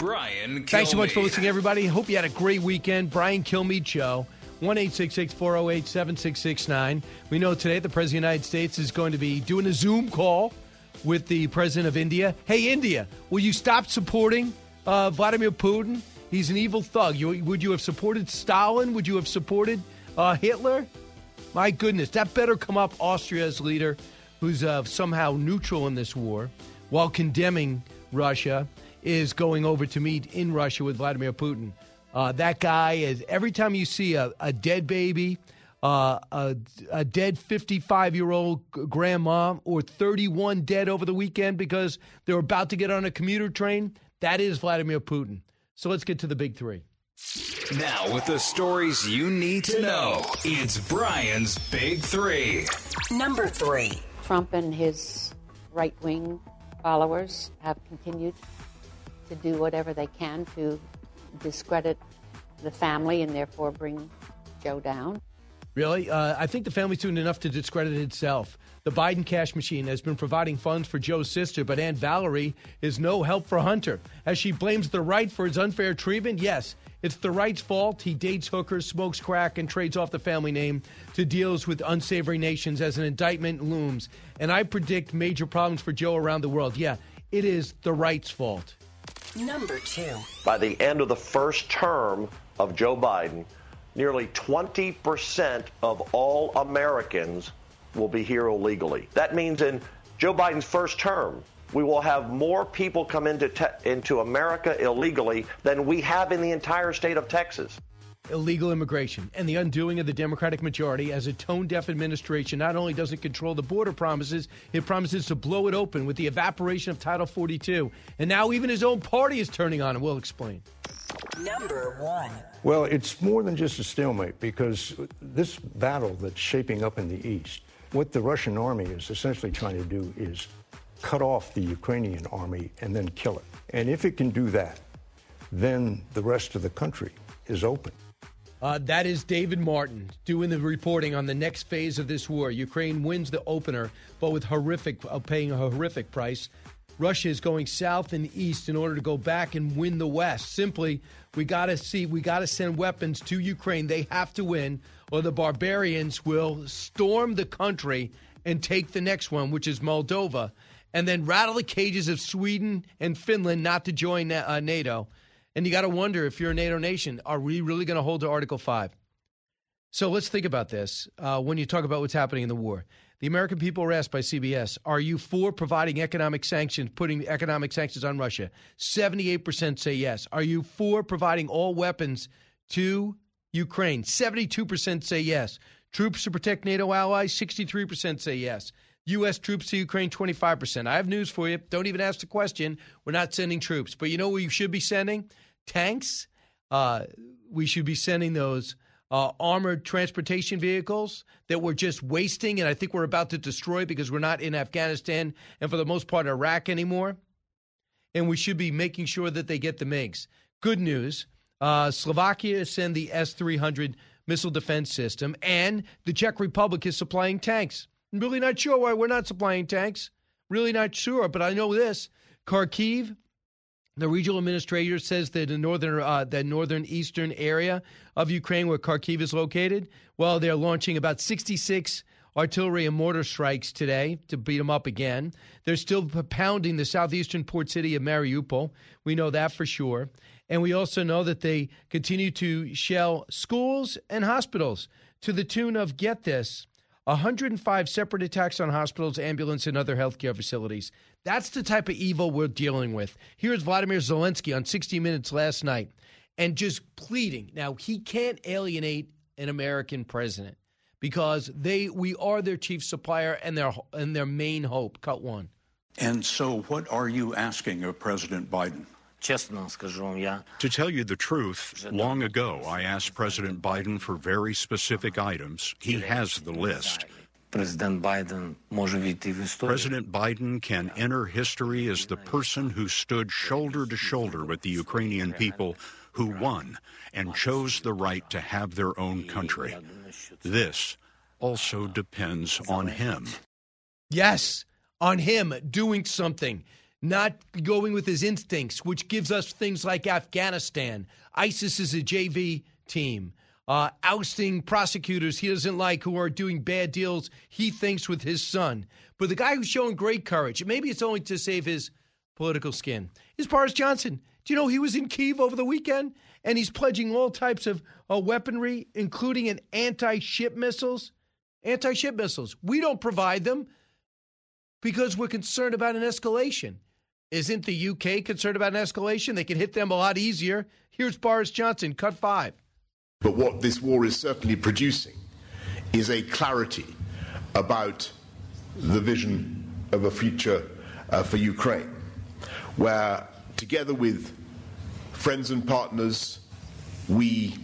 Brian Kilmeade. Thanks so much for listening, everybody. Hope you had a great weekend. Brian Kilmeade Show. 1 408 7669. We know today the President of the United States is going to be doing a Zoom call with the President of India. Hey, India, will you stop supporting uh, Vladimir Putin? He's an evil thug. You, would you have supported Stalin? Would you have supported uh, Hitler? My goodness, that better come up Austria's leader, who's uh, somehow neutral in this war, while condemning Russia is going over to meet in Russia with Vladimir Putin. Uh, that guy is every time you see a, a dead baby, uh, a, a dead 55 year old grandma, or 31 dead over the weekend because they're about to get on a commuter train, that is Vladimir Putin. So let's get to the big three. Now, with the stories you need to know, it's Brian's Big Three. Number three. Trump and his right wing followers have continued to do whatever they can to discredit the family and therefore bring Joe down. Really? Uh, I think the family's doing enough to discredit itself. The Biden cash machine has been providing funds for Joe's sister, but Aunt Valerie is no help for Hunter. As she blames the right for his unfair treatment, yes, it's the right's fault. He dates hookers, smokes crack, and trades off the family name to deals with unsavory nations as an indictment looms. And I predict major problems for Joe around the world. Yeah, it is the right's fault. Number two. By the end of the first term of Joe Biden, nearly 20% of all Americans will be here illegally. That means in Joe Biden's first term, we will have more people come into, te- into America illegally than we have in the entire state of Texas illegal immigration and the undoing of the Democratic majority as a tone deaf administration not only doesn't control the border promises, it promises to blow it open with the evaporation of Title 42. And now even his own party is turning on him. We'll explain. Number one. Well, it's more than just a stalemate because this battle that's shaping up in the East, what the Russian army is essentially trying to do is cut off the Ukrainian army and then kill it. And if it can do that, then the rest of the country is open. Uh, that is David Martin doing the reporting on the next phase of this war. Ukraine wins the opener, but with horrific, uh, paying a horrific price. Russia is going south and east in order to go back and win the West. Simply, we got to see, we got to send weapons to Ukraine. They have to win, or the barbarians will storm the country and take the next one, which is Moldova, and then rattle the cages of Sweden and Finland not to join uh, NATO. And you got to wonder if you're a NATO nation, are we really going to hold to Article 5? So let's think about this uh, when you talk about what's happening in the war. The American people were asked by CBS, are you for providing economic sanctions, putting economic sanctions on Russia? 78% say yes. Are you for providing all weapons to Ukraine? 72% say yes. Troops to protect NATO allies? 63% say yes. U.S. troops to Ukraine, 25%. I have news for you. Don't even ask the question. We're not sending troops. But you know what we should be sending? Tanks. Uh, we should be sending those uh, armored transportation vehicles that we're just wasting and I think we're about to destroy because we're not in Afghanistan and for the most part Iraq anymore. And we should be making sure that they get the MiGs. Good news uh, Slovakia send the S 300 missile defense system, and the Czech Republic is supplying tanks. I'm really not sure why we're not supplying tanks. Really not sure, but I know this. Kharkiv, the regional administrator says that the northern, uh, the northern eastern area of Ukraine, where Kharkiv is located, well, they're launching about 66 artillery and mortar strikes today to beat them up again. They're still pounding the southeastern port city of Mariupol. We know that for sure. And we also know that they continue to shell schools and hospitals to the tune of, get this, 105 separate attacks on hospitals, ambulance, and other healthcare facilities. That's the type of evil we're dealing with. Here's Vladimir Zelensky on 60 Minutes last night and just pleading. Now, he can't alienate an American president because they we are their chief supplier and their and their main hope. Cut one. And so what are you asking of President Biden? To tell you the truth, long ago I asked President Biden for very specific items. He has the list. President Biden can enter history as the person who stood shoulder to shoulder with the Ukrainian people who won and chose the right to have their own country. This also depends on him. Yes, on him doing something, not going with his instincts, which gives us things like Afghanistan. ISIS is a JV team. Uh, ousting prosecutors he doesn't like who are doing bad deals he thinks with his son. But the guy who's showing great courage, maybe it's only to save his political skin, is Boris Johnson. Do you know he was in Kiev over the weekend and he's pledging all types of uh, weaponry, including an anti-ship missiles? Anti-ship missiles. We don't provide them because we're concerned about an escalation. Isn't the UK concerned about an escalation? They can hit them a lot easier. Here's Boris Johnson, cut five. But what this war is certainly producing is a clarity about the vision of a future uh, for Ukraine, where together with friends and partners, we,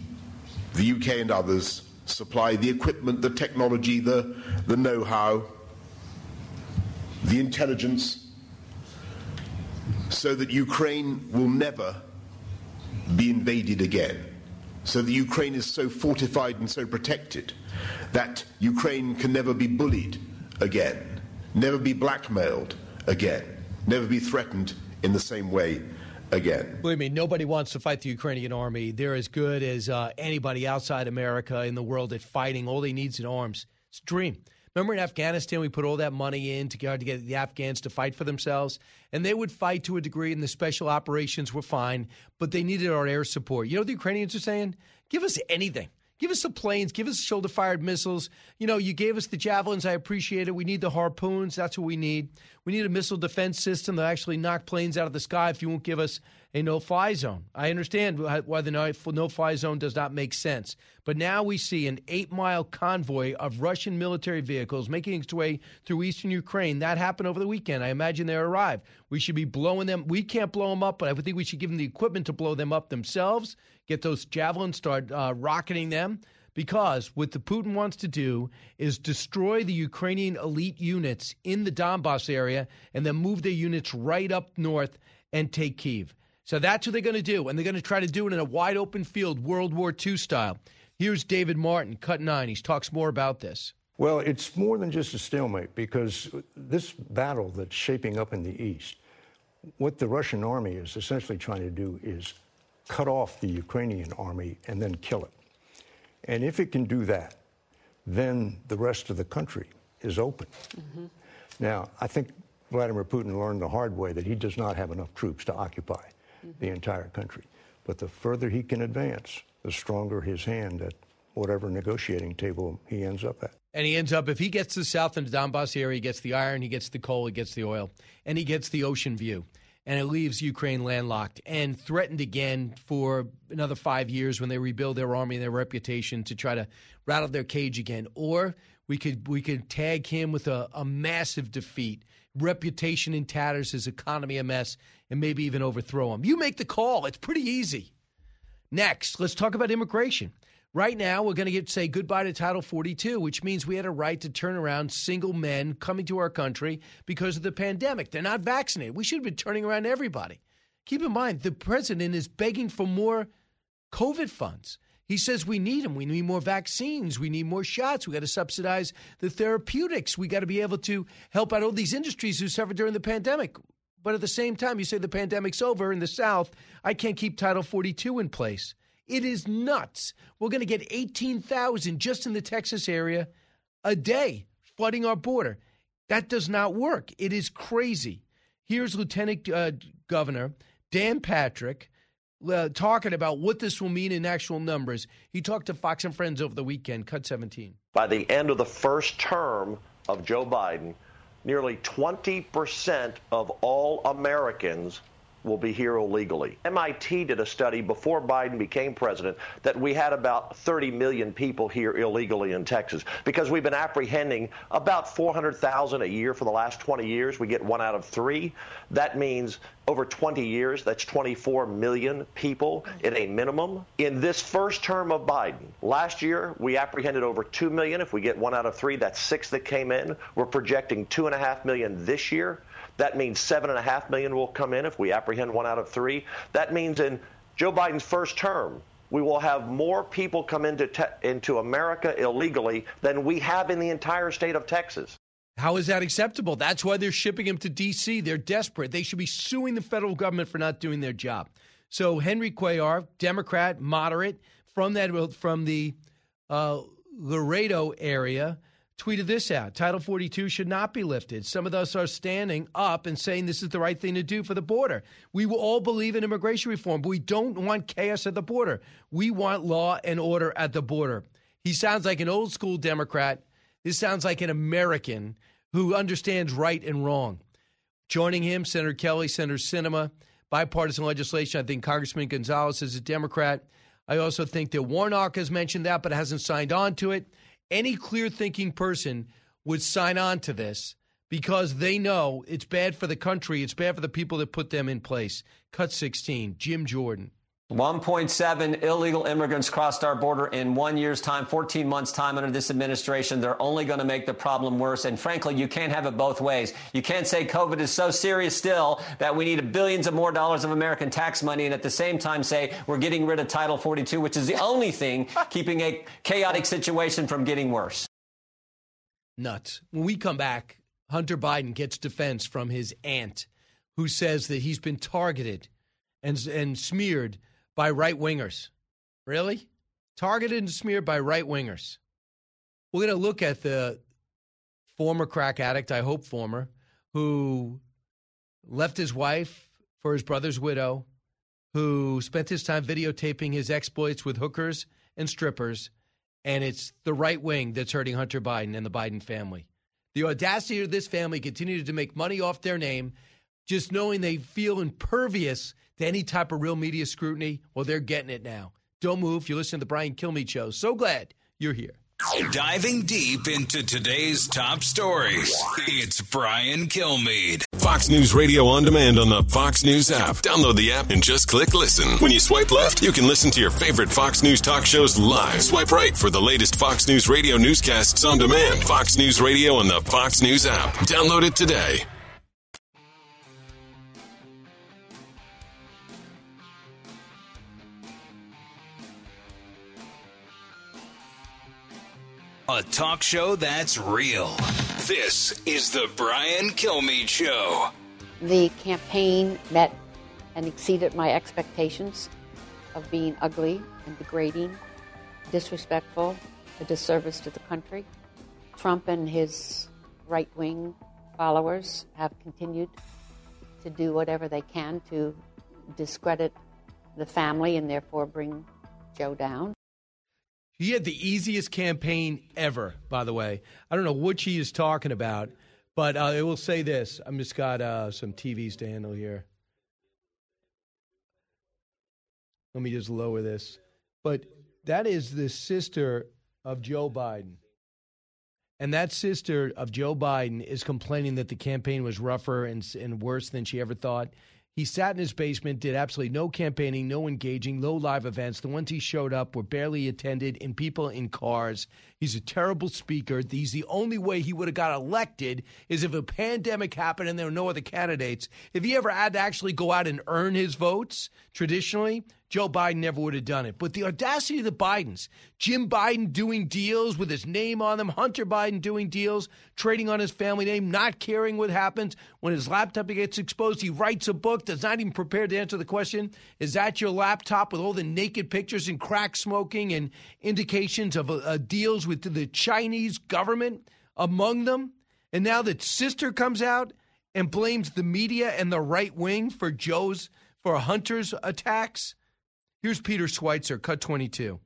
the UK and others, supply the equipment, the technology, the, the know how, the intelligence, so that Ukraine will never be invaded again. So that Ukraine is so fortified and so protected that Ukraine can never be bullied again, never be blackmailed again, never be threatened in the same way again. Believe me, nobody wants to fight the Ukrainian army. They're as good as uh, anybody outside America in the world at fighting. All they need is arms. It's a dream. Remember in Afghanistan, we put all that money in to get, to get the Afghans to fight for themselves, and they would fight to a degree, and the special operations were fine, but they needed our air support. You know what the Ukrainians are saying? Give us anything. Give us the planes. Give us shoulder fired missiles. You know, you gave us the javelins. I appreciate it. We need the harpoons. That's what we need. We need a missile defense system that actually knock planes out of the sky if you won't give us a no fly zone. I understand why the no fly zone does not make sense. But now we see an eight mile convoy of Russian military vehicles making its way through eastern Ukraine. That happened over the weekend. I imagine they arrived. We should be blowing them. We can't blow them up, but I would think we should give them the equipment to blow them up themselves get those javelins, start uh, rocketing them. Because what the Putin wants to do is destroy the Ukrainian elite units in the Donbass area and then move their units right up north and take Kiev. So that's what they're going to do. And they're going to try to do it in a wide open field, World War II style. Here's David Martin, cut nine. He talks more about this. Well, it's more than just a stalemate because this battle that's shaping up in the east, what the Russian army is essentially trying to do is cut off the Ukrainian army and then kill it. And if it can do that, then the rest of the country is open. Mm-hmm. Now, I think Vladimir Putin learned the hard way that he does not have enough troops to occupy mm-hmm. the entire country. But the further he can advance, the stronger his hand at whatever negotiating table he ends up at. And he ends up, if he gets the south and the Donbass area, he gets the iron, he gets the coal, he gets the oil, and he gets the ocean view and it leaves Ukraine landlocked and threatened again for another five years when they rebuild their army and their reputation to try to rattle their cage again. Or we could we could tag him with a, a massive defeat, reputation in tatters, his economy a mess, and maybe even overthrow him. You make the call. It's pretty easy. Next, let's talk about immigration. Right now, we're going to get say goodbye to Title 42, which means we had a right to turn around single men coming to our country because of the pandemic. They're not vaccinated. We should have been turning around everybody. Keep in mind, the president is begging for more COVID funds. He says we need them. We need more vaccines. We need more shots. We got to subsidize the therapeutics. We got to be able to help out all these industries who suffered during the pandemic. But at the same time, you say the pandemic's over in the South. I can't keep Title 42 in place. It is nuts. We're going to get 18,000 just in the Texas area a day flooding our border. That does not work. It is crazy. Here's Lieutenant uh, Governor Dan Patrick uh, talking about what this will mean in actual numbers. He talked to Fox and Friends over the weekend, cut 17. By the end of the first term of Joe Biden, nearly 20% of all Americans will be here illegally. MIT did a study before Biden became president that we had about 30 million people here illegally in Texas because we've been apprehending about 400,000 a year for the last 20 years. We get one out of three. That means over 20 years, that's 24 million people at a minimum. In this first term of Biden, last year we apprehended over 2 million. If we get one out of three, that's six that came in. We're projecting 2.5 million this year. That means 7.5 million will come in if we apprehend one out of three. That means in Joe Biden's first term, we will have more people come into, te- into America illegally than we have in the entire state of Texas. How is that acceptable? That's why they're shipping him to D.C. They're desperate. They should be suing the federal government for not doing their job. So Henry Cuellar, Democrat, moderate, from that from the uh, Laredo area, tweeted this out Title 42 should not be lifted. Some of us are standing up and saying this is the right thing to do for the border. We will all believe in immigration reform, but we don't want chaos at the border. We want law and order at the border. He sounds like an old school Democrat. This sounds like an American who understands right and wrong. Joining him, Senator Kelly, Senator Sinema, bipartisan legislation. I think Congressman Gonzalez is a Democrat. I also think that Warnock has mentioned that, but hasn't signed on to it. Any clear thinking person would sign on to this because they know it's bad for the country. It's bad for the people that put them in place. Cut 16, Jim Jordan. 1.7 illegal immigrants crossed our border in one year's time, 14 months' time under this administration. They're only going to make the problem worse. And frankly, you can't have it both ways. You can't say COVID is so serious still that we need billions of more dollars of American tax money and at the same time say we're getting rid of Title 42, which is the only thing keeping a chaotic situation from getting worse. Nuts. When we come back, Hunter Biden gets defense from his aunt who says that he's been targeted and, and smeared by right wingers. Really? Targeted and smeared by right wingers. We're going to look at the former crack addict, I hope former, who left his wife for his brother's widow, who spent his time videotaping his exploits with hookers and strippers, and it's the right wing that's hurting Hunter Biden and the Biden family. The audacity of this family continues to make money off their name, just knowing they feel impervious to any type of real media scrutiny, well, they're getting it now. Don't move. You're listening to the Brian Kilmeade Show. So glad you're here. Diving deep into today's top stories, it's Brian Kilmeade. Fox News Radio on demand on the Fox News app. Download the app and just click listen. When you swipe left, you can listen to your favorite Fox News talk shows live. Swipe right for the latest Fox News Radio newscasts on demand. Fox News Radio on the Fox News app. Download it today. A talk show that's real. This is the Brian Kilmeade Show. The campaign met and exceeded my expectations of being ugly and degrading, disrespectful, a disservice to the country. Trump and his right wing followers have continued to do whatever they can to discredit the family and therefore bring Joe down. He had the easiest campaign ever, by the way. I don't know what she is talking about, but uh, I will say this. I'm just got uh, some TVs to handle here. Let me just lower this. But that is the sister of Joe Biden. And that sister of Joe Biden is complaining that the campaign was rougher and, and worse than she ever thought. He sat in his basement, did absolutely no campaigning, no engaging, no live events. The ones he showed up were barely attended in people in cars. He's a terrible speaker. He's the only way he would have got elected is if a pandemic happened and there were no other candidates. If he ever had to actually go out and earn his votes, traditionally, Joe Biden never would have done it. But the audacity of the Bidens, Jim Biden doing deals with his name on them, Hunter Biden doing deals, trading on his family name, not caring what happens. When his laptop gets exposed, he writes a book, does not even prepare to answer the question Is that your laptop with all the naked pictures and crack smoking and indications of uh, uh deals with the Chinese government among them? And now that sister comes out and blames the media and the right wing for Joe's, for Hunter's attacks. Here's Peter Schweizer, cut 22.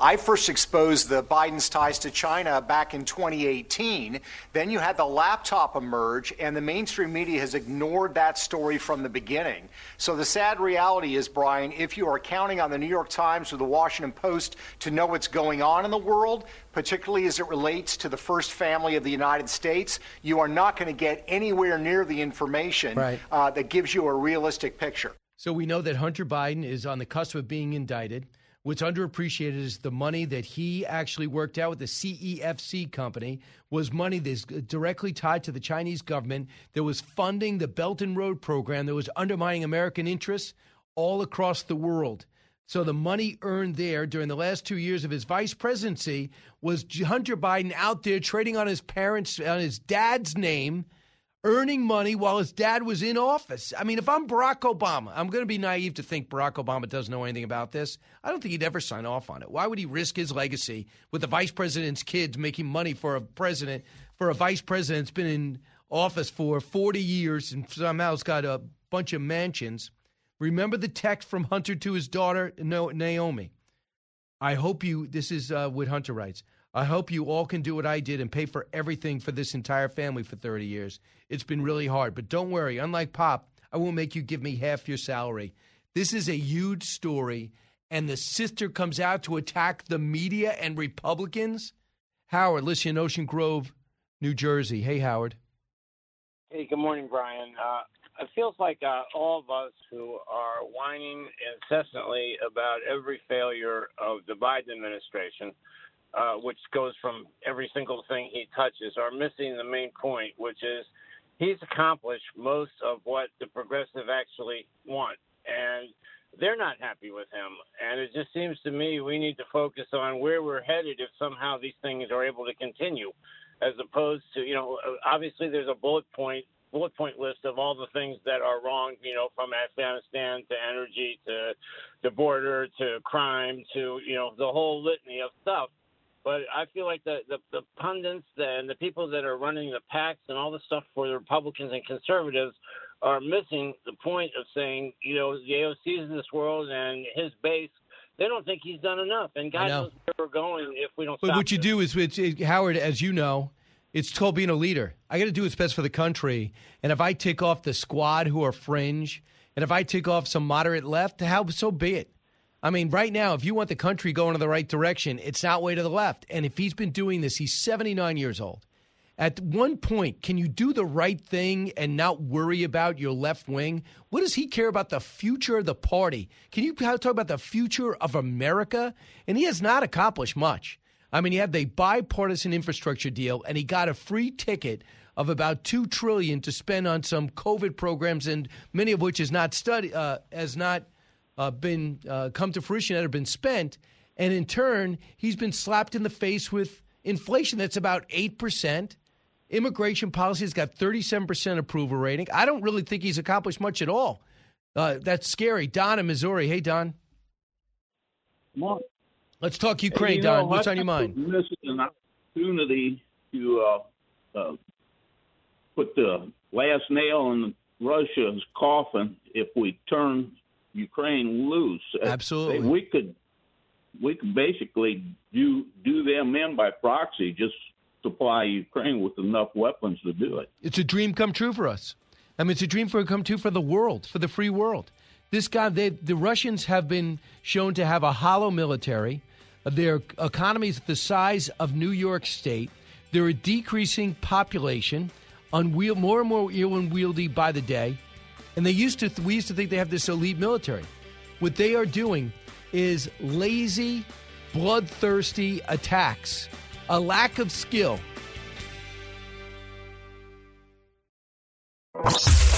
I first exposed the Biden's ties to China back in 2018. Then you had the laptop emerge, and the mainstream media has ignored that story from the beginning. So the sad reality is, Brian, if you are counting on the New York Times or the Washington Post to know what's going on in the world, particularly as it relates to the first family of the United States, you are not going to get anywhere near the information Right. uh, that gives you a realistic picture. So we know that Hunter Biden is on the cusp of being indicted. What's underappreciated is the money that he actually worked out with the CEFC company was money that's directly tied to the Chinese government that was funding the Belt and Road program that was undermining American interests all across the world. So the money earned there during the last two years of his vice presidency was Hunter Biden out there trading on his parents, on his dad's name, earning money while his dad was in office. I mean, if I'm Barack Obama, I'm going to be naive to think Barack Obama doesn't know anything about this. I don't think he'd ever sign off on it. Why would he risk his legacy with the vice president's kids making money for a president, for a vice president that's been in office for 40 years and somehow has got a bunch of mansions? Remember the text from Hunter to his daughter, Naomi. I hope you, this is uh, what Hunter writes. I hope you all can do what I did and pay for everything for this entire family for 30 years. It's been really hard, but don't worry. Unlike Pop, I won't make you give me half your salary. This is a huge story, and the sister comes out to attack the media and Republicans. Howard, listen Ocean Grove, New Jersey. Hey, Howard. Hey, good morning, Brian. Uh, it feels like uh, all of us who are whining incessantly about every failure of the Biden administration, uh, which goes from every single thing he touches, are missing the main point, which is he's accomplished most of what the progressive actually want. And they're not happy with him. And it just seems to me we need to focus on where we're headed if somehow these things are able to continue, as opposed to, you know, obviously there's a bullet point bullet point list of all the things that are wrong, you know, from Afghanistan to energy to the border to crime to, you know, the whole litany of stuff. But I feel like the, the, the pundits and the people that are running the PACs and all the stuff for the Republicans and conservatives are missing the point of saying, you know, the AOCs in this world and his base, they don't think he's done enough. And God know. knows where we're going if we don't But what you this. do is, it's, it, eh, Howard, as you know, it's called being a leader. I got to do what's best for the country. And if I take off the squad who are fringe, and if I take off some moderate left, how so be it. I mean, right now, if you want the country going in the right direction, it's not way to the left. And if he's been doing this, he's 79 years old. At one point, can you do the right thing and not worry about your left wing? What does he care about the future of the party? Can you talk about the future of America? And he has not accomplished much. I mean, he had the bipartisan infrastructure deal, and he got a free ticket of about two trillion to spend on some COVID programs, and many of which is not study uh, has not uh, been uh, come to fruition, that have been spent. And in turn, he's been slapped in the face with inflation that's about eight percent. Immigration policy has got 37% approval rating. I don't really think he's accomplished much at all. Uh, that's scary. Don in Missouri. Hey, Don. Mark. Let's talk Ukraine, you know, Don. What's I on your mind? This is an opportunity to uh, uh, put the last nail in Russia's coffin if we turn Ukraine loose. Uh, Absolutely. We could we could basically do do them in by proxy. Just supply Ukraine with enough weapons to do it. It's a dream come true for us. I mean, it's a dream for come true for the world, for the free world. This guy, they, the Russians have been shown to have a hollow military. Their economy is the size of New York State. They're a decreasing population, unwiel, more and more unwieldy by the day. And they used to, we used to think they have this elite military. What they are doing is lazy, bloodthirsty attacks, a lack of skill.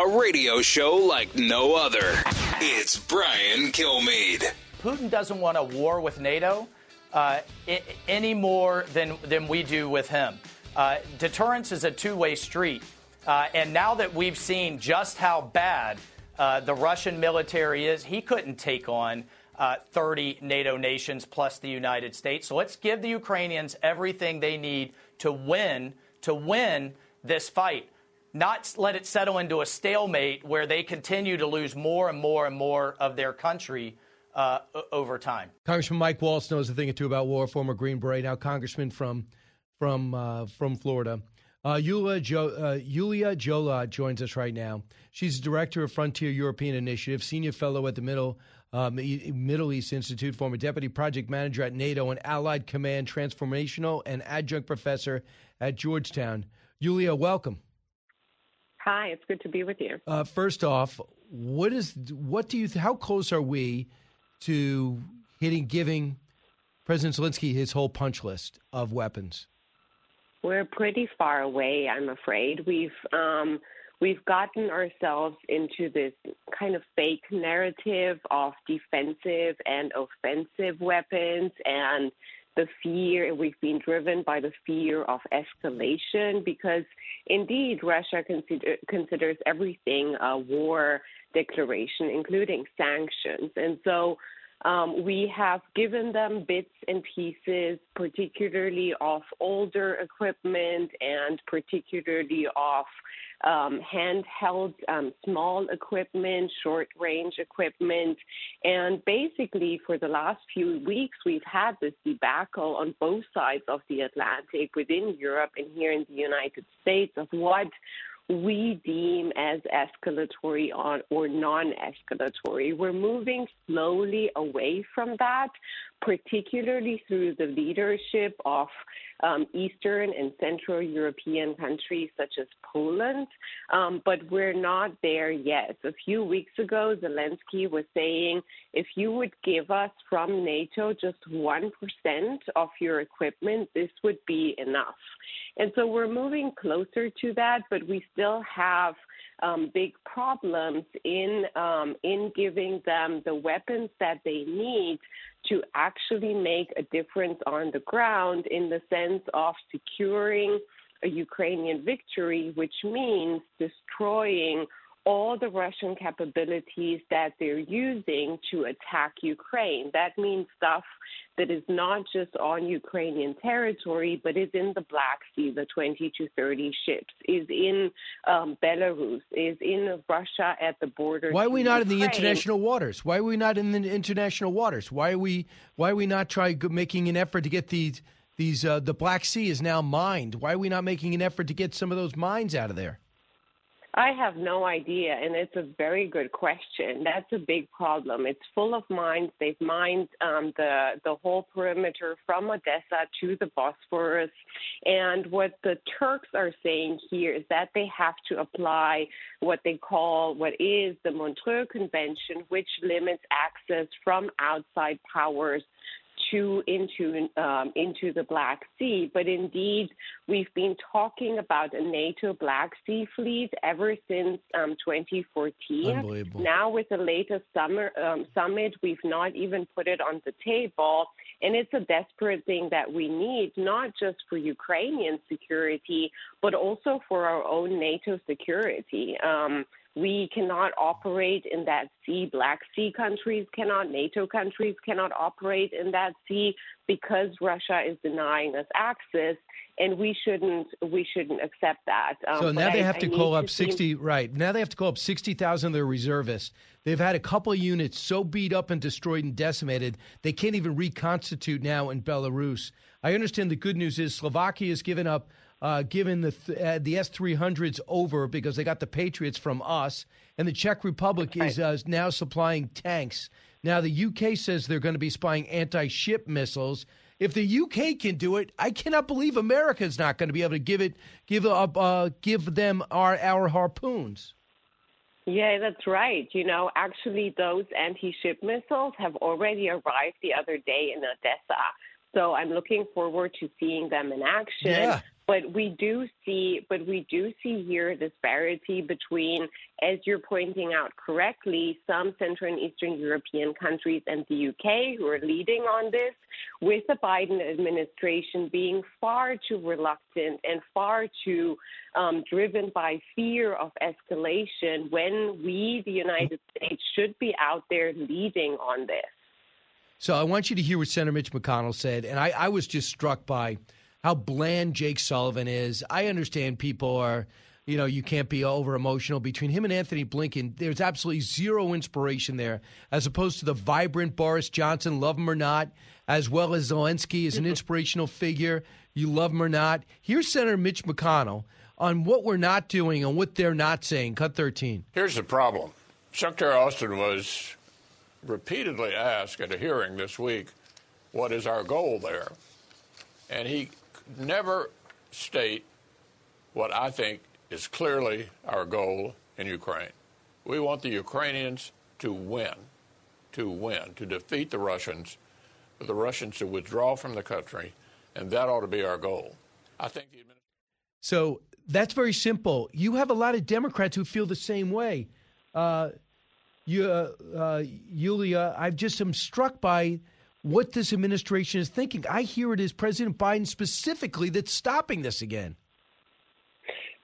A radio show like no other. It's Brian Kilmeade. Putin doesn't want a war with NATO uh, I- any more than, than we do with him. Uh, deterrence is a two way street. Uh, and now that we've seen just how bad uh, the Russian military is, he couldn't take on uh, 30 NATO nations plus the United States. So let's give the Ukrainians everything they need to win to win this fight. Not let it settle into a stalemate where they continue to lose more and more and more of their country uh, over time. Congressman Mike Waltz knows a thing or two about war. Former Green Beret, now congressman from from uh, from Florida. Uh, Yulia, jo- uh, Yulia Joja joins us right now. She's director of Frontier European Initiative, senior fellow at the Middle um, E- Middle East Institute, former deputy project manager at NATO and Allied Command Transformational, and adjunct professor at Georgetown. Yulia, welcome. Hi, it's good to be with you. Uh, first off, what is what do you how close are we to hitting giving President Zelensky his whole punch list of weapons? We're pretty far away, I'm afraid. We've um, we've gotten ourselves into this kind of fake narrative of defensive and offensive weapons and the fear we've been driven by the fear of escalation because indeed Russia consider, considers everything a war declaration including sanctions. And so um, we have given them bits and pieces, particularly of older equipment and particularly of um, handheld um, small equipment, short range equipment. And basically, for the last few weeks, we've had this debacle on both sides of the Atlantic within Europe and here in the United States of what we deem as escalatory or non escalatory. We're moving slowly away from that, particularly through the leadership of um, Eastern and Central European countries such as Poland. Um, but we're not there yet. A few weeks ago, Zelensky was saying if you would give us from NATO just 1% of your equipment, this would be enough. And so we're moving closer to that, but we still have um, big problems in um, in giving them the weapons that they need to actually make a difference on the ground in the sense of securing a Ukrainian victory, which means destroying all the Russian capabilities that they're using to attack Ukraine. That means stuff that is not just on Ukrainian territory, but is in the Black Sea, the 20 to 30 ships, is in um, Belarus, is in Russia at the border. Why are we not in the international waters? Why are we not in the international waters? Why are we why are we not trying making an effort to get these these uh, the Black Sea is now mined? Why are we not making an effort to get some of those mines out of there? I have no idea, and it's a very good question. That's a big problem. It's full of mines. They've mined um, the the whole perimeter from Odessa to the Bosphorus, and what the Turks are saying here is that they have to apply what they call what is the Montreux Convention, which limits access from outside powers to into um, into the Black Sea. But indeed, we've been talking about a NATO Black Sea fleet ever since um, 2014. Unbelievable. Now, with the latest summer um, summit, we've not even put it on the table. And it's a desperate thing that we need, not just for Ukrainian security, but also for our own NATO security. We cannot operate in that sea. Black Sea countries cannot, NATO countries cannot operate in that sea because Russia is denying us access, and we shouldn't we shouldn't accept that. Um, so now they I- have to need call up see- sixty. Right now they have to call up sixty thousand of their reservists. They've had a couple of units so beat up and destroyed and decimated they can't even reconstitute now in Belarus. I understand the good news is Slovakia has given up. Uh, given the th- uh, the S three hundreds over because they got the Patriots from us, and the Czech Republic is uh, now supplying tanks. Now the UK says they're going to be supplying anti ship missiles. If the UK can do it, I cannot believe America is not going to be able to give it give up uh, give them our our harpoons. Yeah, that's right. You know, actually, those anti ship missiles have already arrived the other day in Odessa. So I'm looking forward to seeing them in action. Yeah. But we do see, but we do see here disparity between, as you're pointing out correctly, some Central and Eastern European countries and the UK who are leading on this, with the Biden administration being far too reluctant and far too um, driven by fear of escalation when we, the United States, should be out there leading on this. So I want you to hear what Senator Mitch McConnell said, and I, I was just struck by how bland Jake Sullivan is. I understand people are, you know, you can't be over emotional. Between him and Antony Blinken, there's absolutely zero inspiration there, as opposed to the vibrant Boris Johnson, love him or not, as well as Zelensky is an inspirational figure. You love him or not. Here's Senator Mitch McConnell on what we're not doing and what they're not saying. Cut 13. Here's the problem Secretary Austin was repeatedly asked at a hearing this week, what is our goal there? And he never state what I think is clearly our goal in Ukraine. We want the Ukrainians to win, to win, to defeat the Russians, for the Russians to withdraw from the country, and that ought to be our goal. I think the So that's very simple. You have a lot of Democrats who feel the same way. Uh, you, uh, uh, Yulia, I just am struck by what this administration is thinking. I hear it is President Biden specifically that's stopping this again.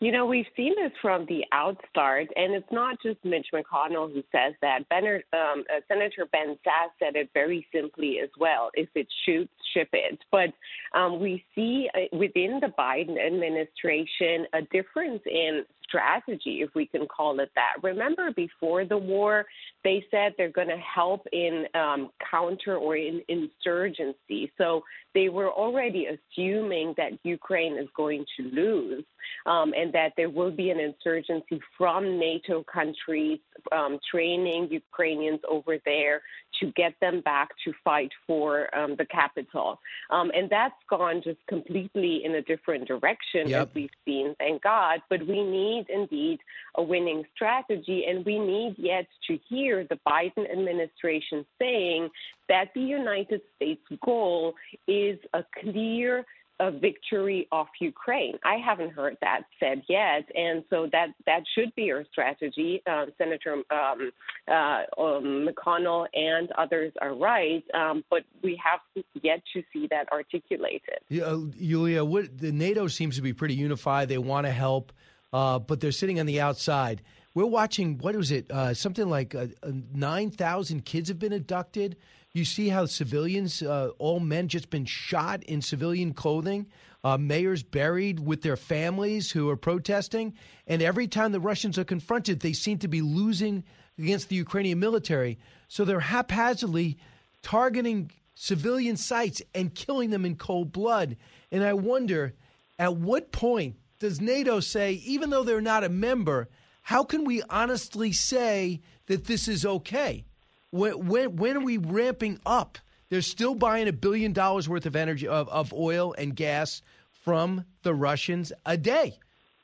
You know, we've seen this from the outstart, and it's not just Mitch McConnell who says that. Um, uh, Senator Ben Sasse said it very simply as well. If it shoots, ship it. But um, we see uh, within the Biden administration a difference in strategy, if we can call it that. Remember, before the war, they said they're going to help in um, counter or in insurgency. So they were already assuming that Ukraine is going to lose um, and that there will be an insurgency from NATO countries um, training Ukrainians over there to get them back to fight for um, the capital. Um, and that's gone just completely in a different direction, yep. as we've seen, thank God. But we need indeed a winning strategy, and we need yet to hear the Biden administration saying that the United States goal is a clear a victory of Ukraine. I haven't heard that said yet, and so that that should be our strategy. Uh, Senator um, uh, um, McConnell and others are right, um, but we have yet to see that articulated. Yeah, uh, Yulia, what, the NATO seems to be pretty unified. They want to help, uh, but they're sitting on the outside. We're watching. What was it? Uh, something like uh, nine thousand kids have been abducted. You see how civilians, uh, all men, just been shot in civilian clothing. Uh, mayors buried with their families who are protesting. And every time the Russians are confronted, they seem to be losing against the Ukrainian military. So they're haphazardly targeting civilian sites and killing them in cold blood. And I wonder at what point does NATO say, even though they're not a member, how can we honestly say that this is okay? When, when, when are we ramping up? They're still buying a billion dollars worth of energy of, of oil and gas from the Russians a day.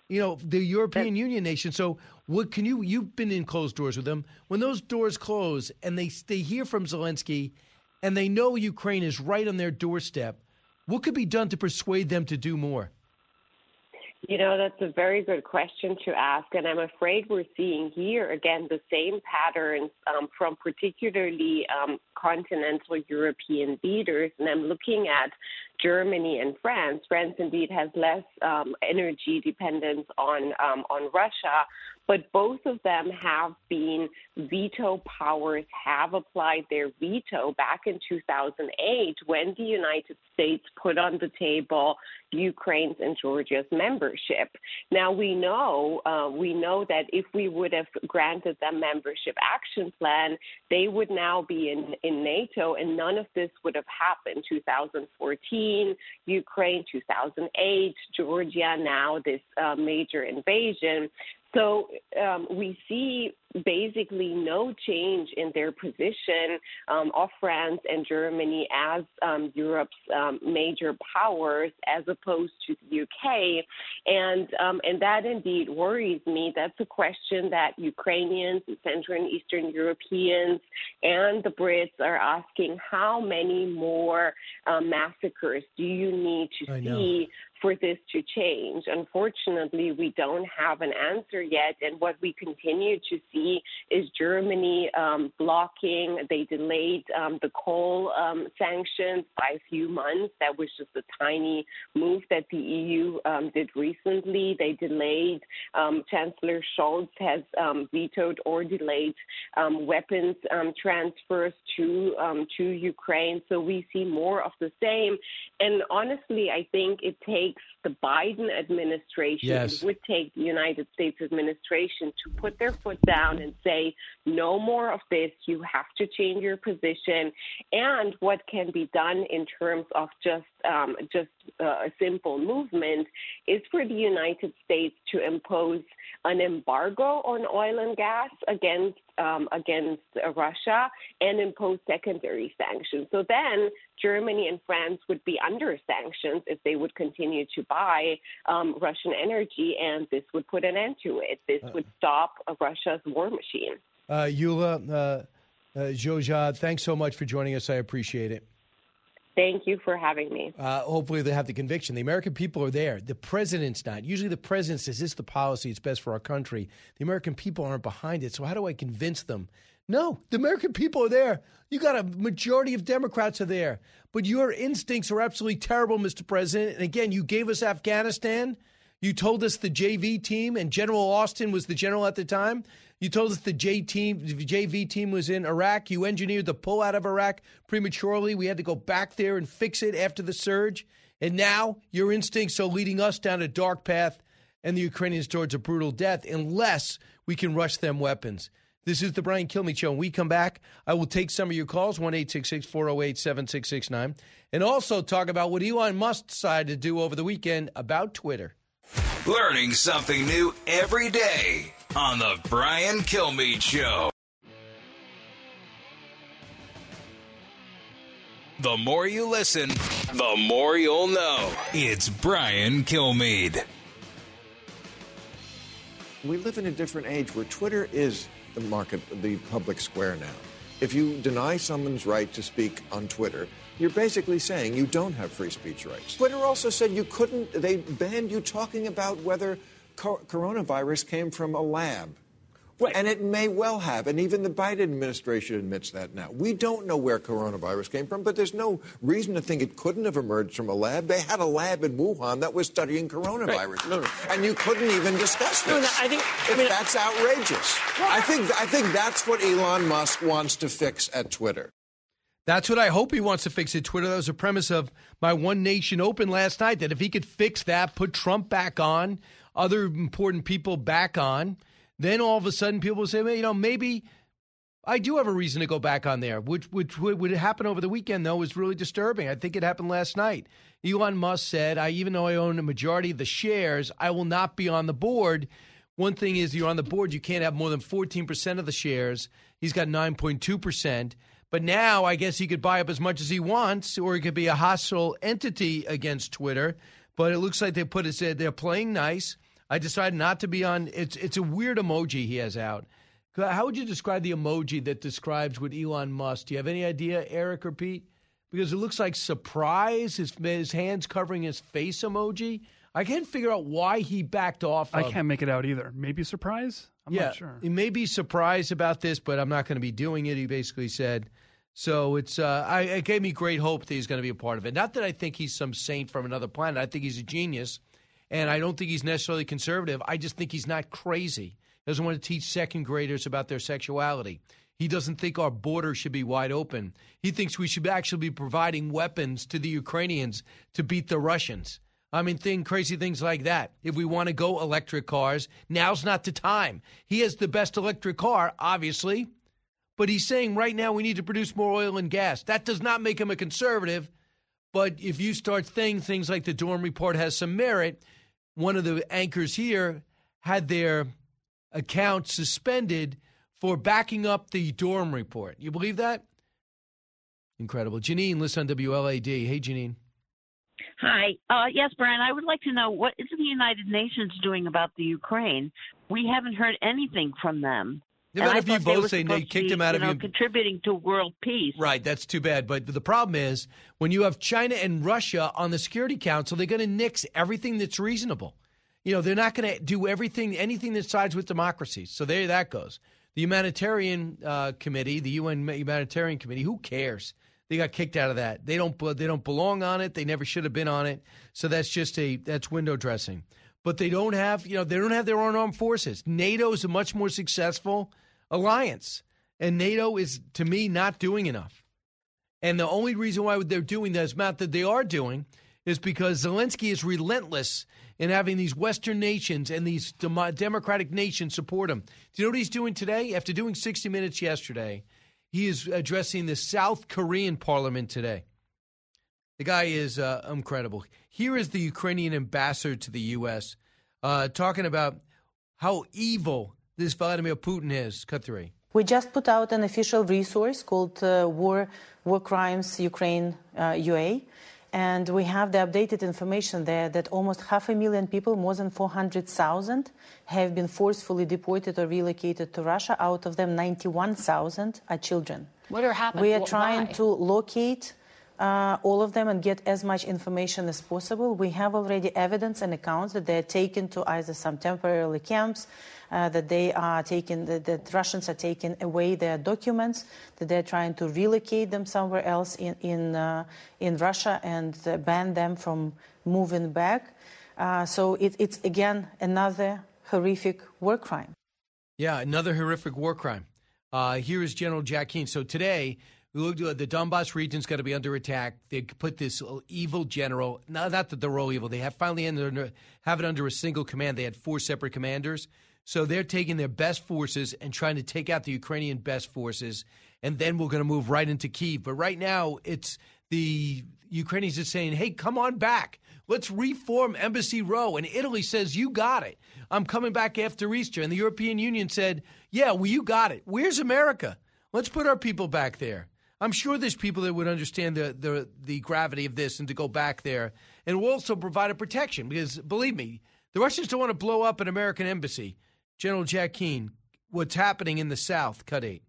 You know, the European Union nation. So what can you you've been in closed doors with them. When those doors close and they they hear from Zelensky and they know Ukraine is right on their doorstep, what could be done to persuade them to do more? You know, that's a very good question to ask. And I'm afraid we're seeing here, again, the same patterns um, from particularly um, continental European leaders. And I'm looking at Germany and France. France indeed has less um, energy dependence on um, on Russia, but both of them have been veto powers, have applied their veto back in 2008 when the United States put on the table Ukraine's and Georgia's membership. Now we know uh, we know that if we would have granted them membership action plan, they would now be in in NATO, and none of this would have happened. 2014, Ukraine, 2008, Georgia, now this uh, major invasion. So um, we see basically no change in their position um, of France and Germany as um, Europe's um, major powers, as opposed to the UK, and um, and that indeed worries me. That's a question that Ukrainians, Central and Eastern Europeans, and the Brits are asking: How many more um, massacres do you need to see? for this to change. Unfortunately, we don't have an answer yet, and what we continue to see is Germany um, blocking. They delayed um, the coal um, sanctions by a few months. That was just a tiny move that the EU um, did recently. They delayed. Um, Chancellor Scholz has um, vetoed or delayed weapons transfers to to Ukraine. So we see more of the same. And honestly, I think it takes the Biden administration, yes. it would take the United States administration to put their foot down and say, no more of this. You have to change your position. And what can be done in terms of just um, just uh, a simple movement is for the United States to impose an embargo on oil and gas against um, against uh, Russia and impose secondary sanctions. So then Germany and France would be under sanctions if they would continue to buy um, Russian energy, and this would put an end to it. This would stop Russia's war machine. Uh, Yulia, uh, uh, Joja, thanks so much for joining us. I appreciate it. Thank you for having me. Uh, hopefully, they have the conviction. The American people are there. The president's not. Usually, the president says this is the policy, it's best for our country. The American people aren't behind it. So, how do I convince them? No, the American people are there. You got a majority of Democrats are there. But your instincts are absolutely terrible, Mr. President. And again, you gave us Afghanistan. You told us the JV team, and General Austin was the general at the time. You told us the J team, the JV team was in Iraq. You engineered the pull out of Iraq prematurely. We had to go back there and fix it after the surge. And now your instincts are leading us down a dark path and the Ukrainians towards a brutal death unless we can rush them weapons. This is the Brian Kilmeade Show. When we come back, I will take some of your calls, 1 408 7669, and also talk about what Elon Musk decided to do over the weekend about Twitter. Learning something new every day on the Brian Kilmeade Show. The more you listen, the more you'll know. It's Brian Kilmeade. We live in a different age where Twitter is the market, the public square now. If you deny someone's right to speak on Twitter, you're basically saying you don't have free speech rights. Twitter also said you couldn't, they banned you talking about whether co- coronavirus came from a lab. Right. And it may well have, and even the Biden administration admits that now. We don't know where coronavirus came from, but there's no reason to think it couldn't have emerged from a lab. They had a lab in Wuhan that was studying coronavirus, right. no, no. and you couldn't even discuss this. No, no, I think I mean, that's outrageous. Well, I think I think that's what Elon Musk wants to fix at Twitter. That's what I hope he wants to fix at Twitter. That was the premise of my One Nation Open last night. That if he could fix that, put Trump back on, other important people back on, then all of a sudden people will say, well, you know, maybe I do have a reason to go back on there. Which, which would happen over the weekend, though, was really disturbing. I think it happened last night. Elon Musk said, I, even though I own a majority of the shares, I will not be on the board. One thing is, you're on the board, you can't have more than 14% of the shares. He's got 9.2%. But now I guess he could buy up as much as he wants, or he could be a hostile entity against Twitter. But it looks like they put it they're playing nice. I decided not to be on. It's it's a weird emoji he has out. How would you describe the emoji that describes what Elon Musk? Do you have any idea, Eric or Pete? Because it looks like surprise, his his hands covering his face emoji. I can't figure out why he backed off. I of, can't make it out either. Maybe surprise. I'm yeah, not sure. He may be surprised about this, but I'm not going to be doing it. He basically said. So it's uh, I, it gave me great hope that he's going to be a part of it. Not that I think he's some saint from another planet. I think he's a genius, and I don't think he's necessarily conservative. I just think he's not crazy. He doesn't want to teach second graders about their sexuality. He doesn't think our border should be wide open. He thinks we should actually be providing weapons to the Ukrainians to beat the Russians. I mean, thing crazy things like that. If we want to go electric cars, now's not the time. He has the best electric car, obviously, but he's saying right now we need to produce more oil and gas. That does not make him a conservative. But if you start saying things like the Durham report has some merit, one of the anchors here had their account suspended for backing up the Durham report. You believe that? Incredible. Janine, listen on WLAD. Hey, Janine. Hi. Uh, yes, Brian, I would like to know what is the United Nations doing about the Ukraine? We haven't heard anything from them. Yeah, but And if you both say they kicked be, him out you of know, your- contributing to world peace. Right, that's too bad. But the problem is when you have China and Russia on the Security Council, they're going to nix everything that's reasonable. You know, they're not going to do everything, anything that sides with democracy. So there that goes. The humanitarian uh, committee, the UN humanitarian committee, who cares? They got kicked out of that. They don't. They don't belong on it. They never should have been on it. So that's just a that's window dressing. But they don't have. You know, they don't have their own armed forces. NATO is a much more successful alliance, and NATO is to me not doing enough. And the only reason why they're doing this, not that they are doing, is because Zelensky is relentless in having these Western nations and these dem- democratic nations support him. Do you know what he's doing today? After doing 60 Minutes yesterday, he is addressing the South Korean parliament today. The guy is uh, incredible. Here is the Ukrainian ambassador to the U.S. Uh, talking about how evil this Vladimir Putin is. Cut three. We just put out an official resource called uh, War War Crimes Ukraine uh, UA, and we have the updated information there that almost half a million people, more than 400,000, have been forcefully deported or relocated to Russia. Out of them, 91,000 are children. What are happening? We are trying why? to locate uh, all of them and get as much information as possible. We have already evidence and accounts that they are taken to either some temporary camps, that they are taken, that, that Russians are taking away their documents, that they're trying to relocate them somewhere else in in uh, in Russia and uh, ban them from moving back. Uh, so it, it's again another horrific war crime. Yeah, another horrific war crime. Uh, here is General Jack Keane. So today, we looked at the Donbass region's got to be under attack. They put this evil general. Not, not that they're all evil. They have finally under, have it under a single command. They had four separate commanders. So they're taking their best forces and trying to take out the Ukrainian best forces. And then we're going to move right into Kiev. But right now, it's the Ukrainians are saying, hey, come on back. Let's reform Embassy Row. And Italy says, you got it. I'm coming back after Easter. And the European Union said, yeah, well, you got it. Where's America? Let's put our people back there. I'm sure there's people that would understand the, the, the gravity of this and to go back there. And we'll also provide a protection because, believe me, the Russians don't want to blow up an American embassy. General Jack Keane, what's happening in the South, cut eight.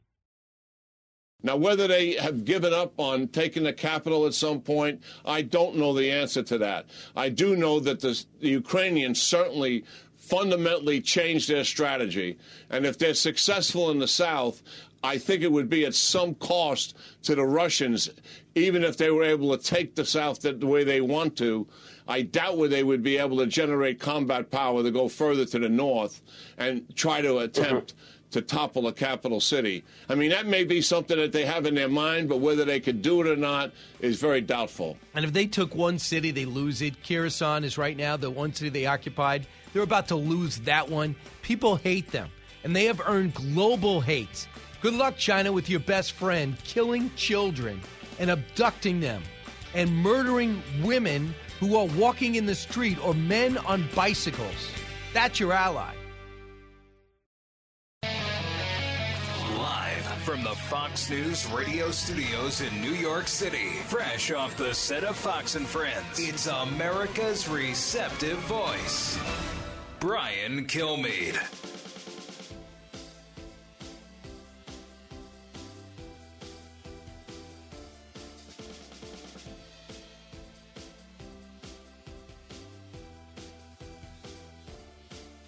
Now, whether they have given up on taking the capital at some point, I don't know the answer to that. I do know that the, the Ukrainians certainly fundamentally changed their strategy. And if they're successful in the South, I think it would be at some cost to the Russians, even if they were able to take the South the, the way they want to. I doubt whether they would be able to generate combat power to go further to the north and try to mm-hmm. attempt to topple a capital city. I mean, that may be something that they have in their mind, but whether they could do it or not is very doubtful. And if they took one city, they lose it. Kherson is right now the one city they occupied. They're about to lose that one. People hate them, and they have earned global hate. Good luck, China, with your best friend killing children and abducting them and murdering women who are walking in the street or men on bicycles. That's your ally. Live from the Fox News radio studios in New York City, fresh off the set of Fox and Friends, it's America's receptive voice, Brian Kilmeade.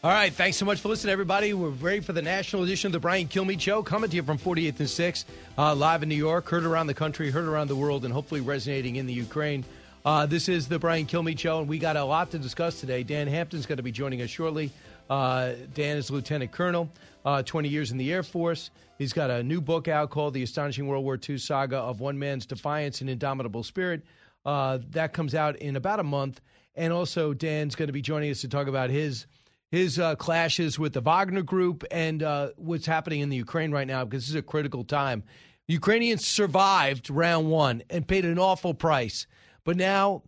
All right, thanks so much for listening, everybody. We're ready for the national edition of the Brian Kilmeade Show, coming to you from 48th and 6th, uh, live in New York, heard around the country, heard around the world, and hopefully resonating in the Ukraine. Uh, this is the Brian Kilmeade Show, and we got a lot to discuss today. Dan Hampton's going to be joining us shortly. Uh, Dan is Lieutenant Colonel, uh, 20 years in the Air Force. He's got a new book out called The Astonishing World War II Saga of One Man's Defiance and Indomitable Spirit. Uh, that comes out in about a month. And also, Dan's going to be joining us to talk about his his uh, clashes with the Wagner Group and uh, what's happening in the Ukraine right now because this is a critical time. Ukrainians survived round one and paid an awful price, but now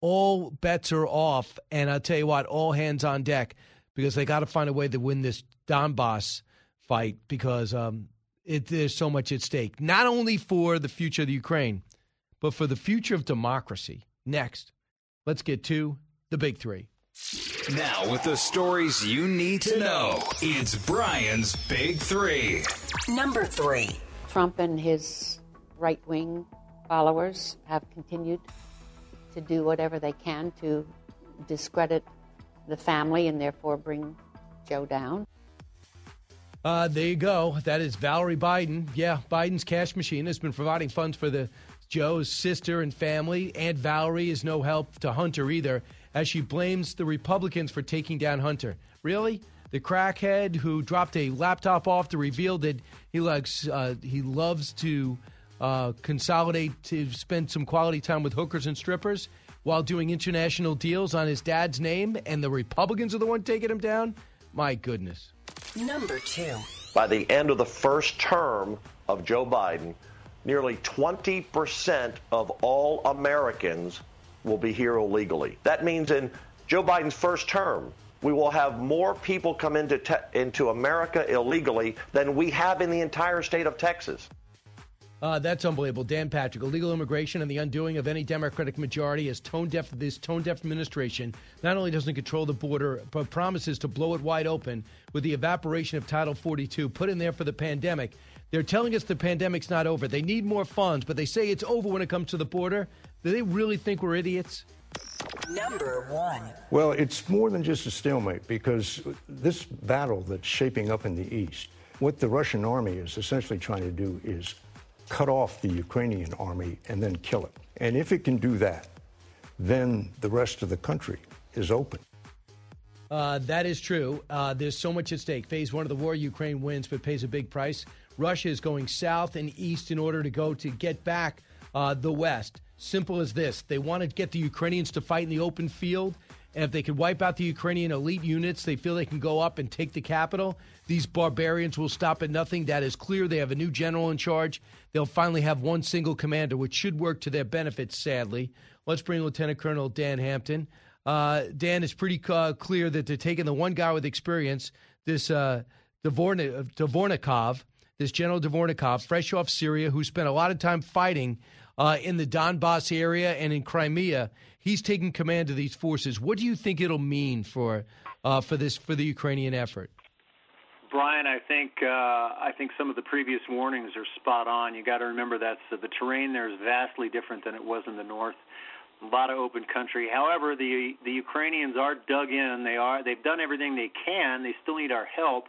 all bets are off. And I'll tell you what, all hands on deck because they got to find a way to win this Donbass fight because um, it, there's so much at stake, not only for the future of the Ukraine, but for the future of democracy. Next, let's get to the big three. Now, with the stories you need to know, it's Brian's Big Three. Number three. Trump and his right wing followers have continued to do whatever they can to discredit the family and therefore bring Joe down. Uh, there you go. That is Valerie Biden. Yeah, Biden's cash machine has been providing funds for the Joe's sister and family. Aunt Valerie is no help to Hunter either, as she blames the Republicans for taking down Hunter. Really? The crackhead who dropped a laptop off to reveal that he likes uh, he loves to uh, consolidate to spend some quality time with hookers and strippers while doing international deals on his dad's name, and the Republicans are the one taking him down. My goodness. Number two. By the end of the first term of Joe Biden, nearly 20% of all Americans will be here illegally. That means in Joe Biden's first term, we will have more people come into, te- into America illegally than we have in the entire state of Texas. Uh, that's unbelievable. Dan Patrick, illegal immigration and the undoing of any Democratic majority is tone deaf. This tone deaf administration not only doesn't control the border, but promises to blow it wide open with the evaporation of Title 42 put in there for the pandemic. They're telling us the pandemic's not over. They need more funds, but they say it's over when it comes to the border. Do they really think we're idiots? Number one. Well, it's more than just a stalemate because this battle that's shaping up in the east, what the Russian army is essentially trying to do is cut off the Ukrainian army and then kill it. And if it can do that, then the rest of the country is open. Uh, that is true. Uh, there's so much at stake. Phase one of the war, Ukraine wins, but pays a big price. Russia is going south and east in order to go to get back uh, the West. Simple as this. They want to get the Ukrainians to fight in the open field. And if they can wipe out the Ukrainian elite units, they feel they can go up and take the capital. These barbarians will stop at nothing. That is clear. They have a new general in charge. They'll finally have one single commander, which should work to their benefit, sadly. Let's bring Lieutenant Colonel Dan Hampton. Uh, Dan, it's pretty uh, clear that they're taking the one guy with experience, this uh, Dvornikov, this General Dvornikov, fresh off Syria, who spent a lot of time fighting uh, in the Donbass area and in Crimea. He's taking command of these forces. What do you think it'll mean for uh, for this for the Ukrainian effort? Brian, I think uh, I think some of the previous warnings are spot on. You got to remember that uh, the terrain there is vastly different than it was in the north. A lot of open country. However, the the Ukrainians are dug in. They are they've done everything they can. They still need our help.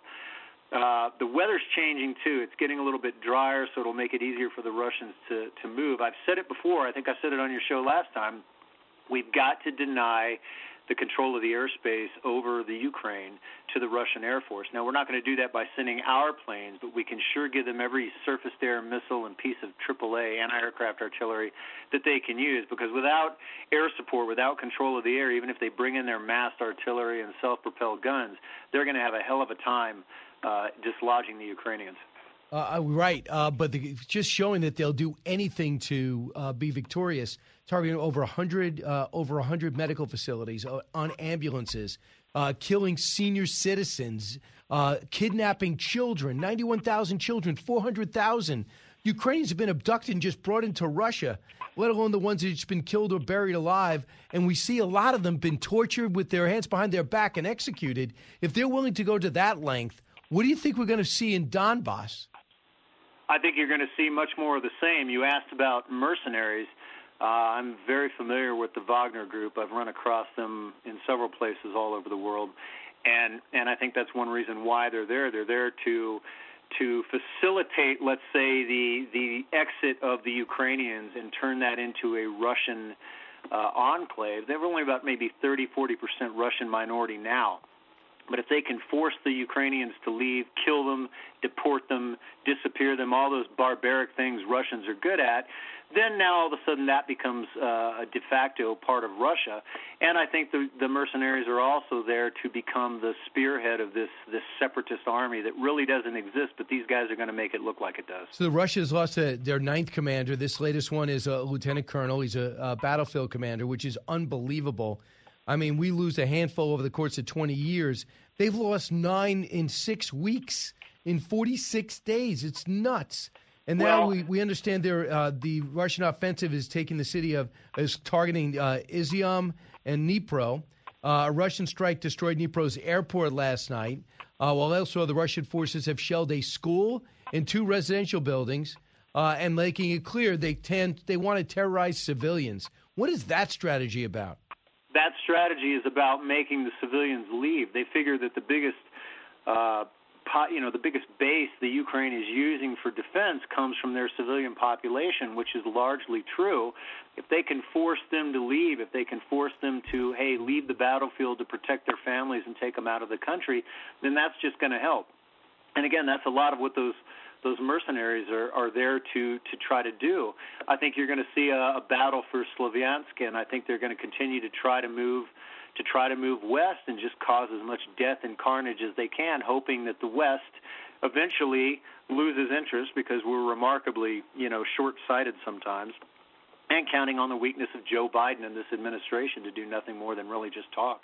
Uh, the weather's changing too. It's getting a little bit drier, so it'll make it easier for the Russians to to move. I've said it before. I think I said it on your show last time. We've got to deny the control of the airspace over the Ukraine to the Russian Air Force. Now, we're not going to do that by sending our planes, but we can sure give them every surface air missile and piece of AAA anti aircraft artillery that they can use because without air support, without control of the air, even if they bring in their massed artillery and self propelled guns, they're going to have a hell of a time uh, dislodging the Ukrainians. Uh, uh, right, uh, but the, just showing that they'll do anything to uh, be victorious, targeting over hundred uh, over hundred medical facilities uh, on ambulances, killing senior citizens, kidnapping children, ninety one thousand children, four hundred thousand Ukrainians have been abducted and just brought into Russia. Let alone the ones that have been killed or buried alive, and we see a lot of them been tortured with their hands behind their back and executed. If they're willing to go to that length, what do you think we're going to see in Donbass? I think you're going to see much more of the same. You asked about mercenaries. Uh, I'm very familiar with the Wagner Group. I've run across them in several places all over the world, and and I think that's one reason why they're there. They're there to to facilitate, let's say, the the exit of the Ukrainians and turn that into a Russian uh, enclave. They're only about maybe 30, 40 percent Russian minority now. But if they can force the Ukrainians to leave, kill them, deport them, disappear them, all those barbaric things Russians are good at, then now all of a sudden that becomes uh, a de facto part of Russia. And I think the, the mercenaries are also there to become the spearhead of this this separatist army that really doesn't exist, but these guys are going to make it look like it does. So the Russians lost a, their ninth commander. This latest one is a lieutenant colonel. He's a, a battlefield commander, which is unbelievable. I mean, we lose a handful over the course of 20 years. They've lost nine in six weeks, in 46 days. It's nuts. And now well, we, we understand there uh, the Russian offensive is taking the city of is targeting uh, Izium and Dnipro. Uh, a Russian strike destroyed Dnipro's airport last night, uh, while also the Russian forces have shelled a school and two residential buildings, uh, and making it clear they tend they want to terrorize civilians. What is that strategy about? That strategy is about making the civilians leave. They figure that the biggest uh, you know, the biggest base the Ukraine is using for defense comes from their civilian population, which is largely true. If they can force them to leave, if they can force them to, hey, leave the battlefield to protect their families and take them out of the country, then that's just going to help. And again, that's a lot of what those those mercenaries are, are there to to try to do. I think you're going to see a, a battle for Slavyansk, and I think they're going to continue to try to move to try to move west and just cause as much death and carnage as they can, hoping that the West eventually loses interest because we're remarkably, you know, short-sighted sometimes, and counting on the weakness of Joe Biden and this administration to do nothing more than really just talk.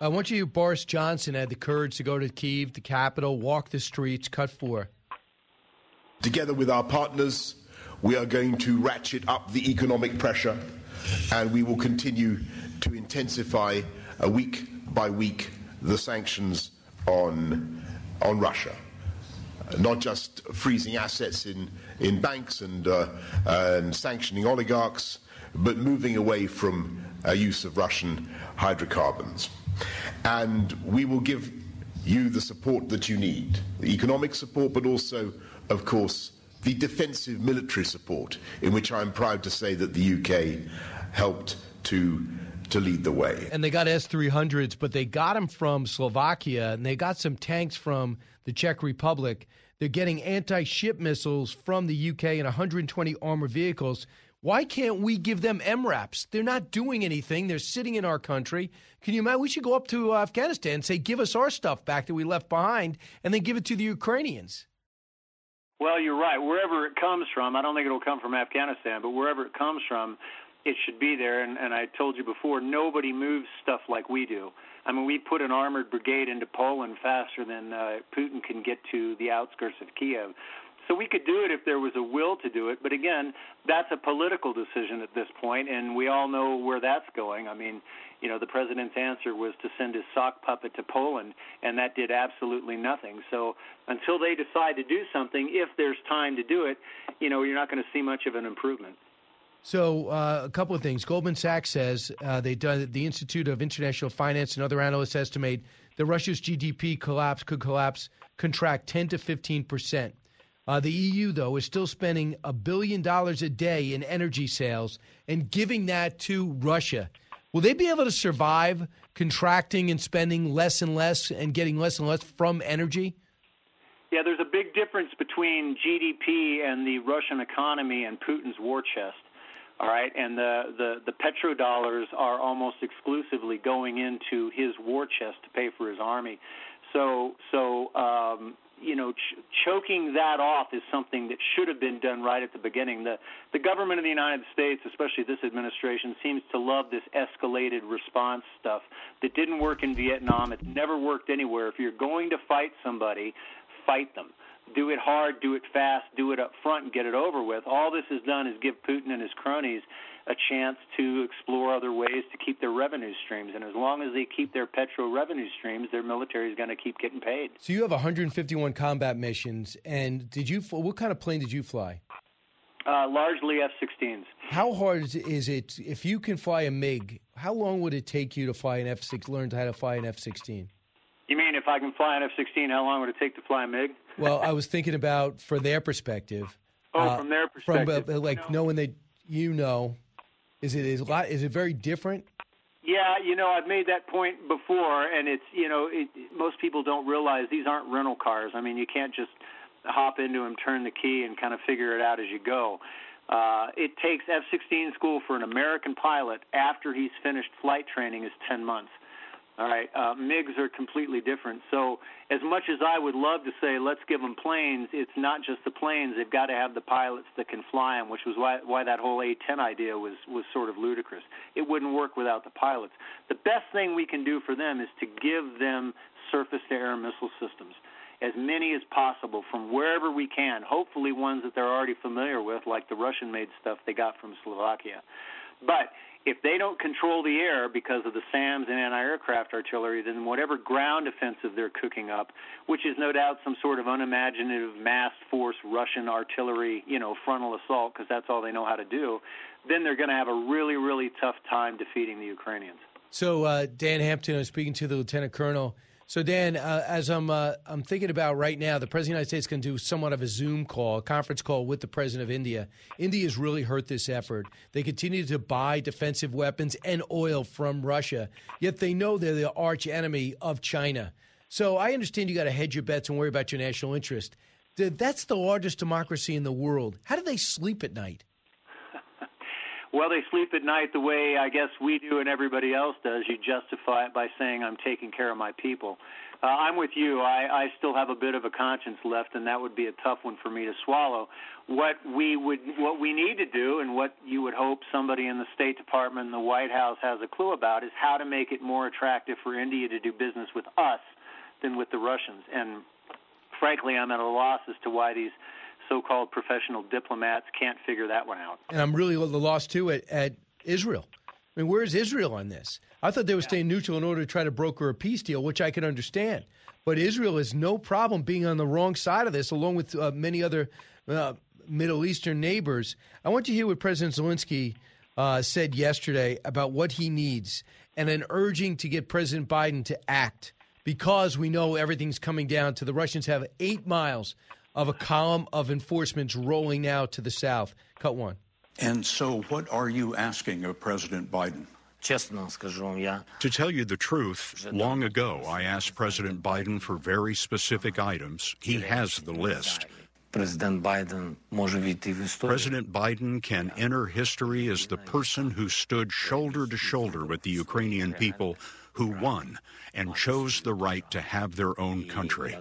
Uh, I want you, Boris Johnson, had the courage to go to Kiev, the capital, walk the streets, cut four. Together with our partners, we are going to ratchet up the economic pressure, and we will continue to intensify week by week the sanctions on on Russia. Uh, not just freezing assets in, in banks and, uh, and sanctioning oligarchs, but moving away from uh, use of Russian hydrocarbons. And we will give you the support that you need the economic support, but also, of course, the defensive military support, in which I'm proud to say that the UK helped to to lead the way. And they got S 300s, but they got them from Slovakia and they got some tanks from the Czech Republic. They're getting anti ship missiles from the UK and 120 armored vehicles. Why can't we give them MRAPs? They're not doing anything. They're sitting in our country. Can you imagine? We should go up to uh, Afghanistan and say, give us our stuff back that we left behind, and then give it to the Ukrainians. Well, you're right. Wherever it comes from, I don't think it'll come from Afghanistan, but wherever it comes from, it should be there. And, and I told you before, nobody moves stuff like we do. I mean, we put an armored brigade into Poland faster than uh, Putin can get to the outskirts of Kiev. So we could do it if there was a will to do it. But again, that's a political decision at this point, and we all know where that's going. I mean, you know, the president's answer was to send his sock puppet to Poland, and that did absolutely nothing. So until they decide to do something, if there's time to do it, you know, you're not going to see much of an improvement. So, uh, a couple of things. Goldman Sachs says uh, they done the Institute of International Finance and other analysts estimate that Russia's GDP collapse could collapse, contract 10 to 15 percent. Uh, the EU, though, is still spending a billion dollars a day in energy sales and giving that to Russia. Will they be able to survive contracting and spending less and less and getting less and less from energy? Yeah, there's a big difference between GDP and the Russian economy and Putin's war chest. All right, and the, the, the petrodollars are almost exclusively going into his war chest to pay for his army. So, so um, you know, ch- choking that off is something that should have been done right at the beginning. The the government of the United States, especially this administration, seems to love this escalated response stuff that didn't work in Vietnam. It never worked anywhere. If you're going to fight somebody, fight them do it hard, do it fast, do it up front, and get it over with. All this has done is give Putin and his cronies a chance to explore other ways to keep their revenue streams. And as long as they keep their petro revenue streams, their military is going to keep getting paid. So you have 151 combat missions, and did you? What kind of plane did you fly? Uh, largely F-16s. How hard is it if you can fly a MiG? How long would it take you to fly an F-6? Learn how to fly an F-16? You mean if I can fly an F-16, how long would it take to fly a MiG? well, I was thinking about for their perspective. Oh, uh, from their perspective, from uh, like you know, knowing that you know, is it is a lot? Is it very different? Yeah, you know, I've made that point before, and it's you know, it, most people don't realize these aren't rental cars. I mean, you can't just hop into them, turn the key, and kind of figure it out as you go. Uh, it takes F-16 school for an American pilot after he's finished flight training is 10 months. All right, uh, MiGs are completely different. So, as much as I would love to say let's give them planes, it's not just the planes. They've got to have the pilots that can fly them, which was why why that whole A-10 idea was was sort of ludicrous. It wouldn't work without the pilots. The best thing we can do for them is to give them surface-to-air missile systems, as many as possible from wherever we can. Hopefully, ones that they're already familiar with, like the Russian-made stuff they got from Slovakia. But if they don't control the air because of the SAMs and anti-aircraft artillery, then whatever ground offensive they're cooking up, which is no doubt some sort of unimaginative mass force Russian artillery, you know, frontal assault, because that's all they know how to do, then they're going to have a really, really tough time defeating the Ukrainians. So uh, Dan Hampton, I'm speaking to the lieutenant colonel. So Dan, uh, as I'm uh, I'm thinking about right now, the president of the United States can do somewhat of a Zoom call, a conference call with the president of India. India has really hurt this effort. They continue to buy defensive weapons and oil from Russia, yet they know they're the arch enemy of China. So I understand you got to hedge your bets and worry about your national interest. That's the largest democracy in the world. How do they sleep at night? Well, they sleep at night the way I guess we do and everybody else does. You justify it by saying, I'm taking care of my people. Uh, I'm with you. I, I still have a bit of a conscience left, and that would be a tough one for me to swallow. What we would, what we need to do, and what you would hope somebody in the State Department and the White House has a clue about, is how to make it more attractive for India to do business with us than with the Russians. And frankly, I'm at a loss as to why these so-called professional diplomats can't figure that one out. And I'm really lost too at, at Israel. I mean, where's Israel on this? I thought they were staying neutral in order to try to broker a peace deal, which I can understand. But Israel has no problem being on the wrong side of this, along with uh, many other uh, Middle Eastern neighbors. I want to hear what President Zelensky uh, said yesterday about what he needs and an urging to get President Biden to act because we know everything's coming down to the Russians have eight miles of a column of enforcements rolling now to the south. Cut one. And so, what are you asking of President Biden? To tell you the truth, long ago I asked President Biden for very specific items. He has the list. President Biden President Biden can enter history as the person who stood shoulder to shoulder with the Ukrainian people who won and chose the right to have their own country.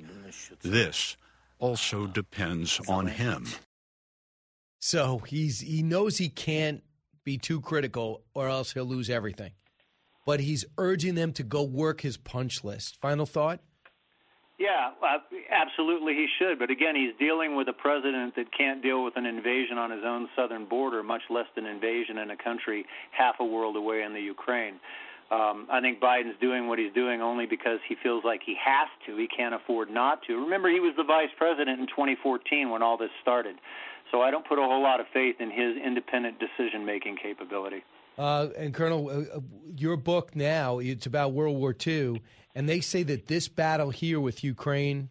This also depends on him. So he's he knows he can't be too critical or else he'll lose everything. But he's urging them to go work his punch list. Final thought? Yeah, uh, absolutely he should. But again, he's dealing with a president that can't deal with an invasion on his own southern border, much less an invasion in a country half a world away in the Ukraine. Um, I think Biden's doing what he's doing only because he feels like he has to. He can't afford not to. Remember, he was the vice president in 2014 when all this started. So I don't put a whole lot of faith in his independent decision making capability. Uh, and Colonel, uh, uh, your book now it's about World War II, and they say that this battle here with Ukraine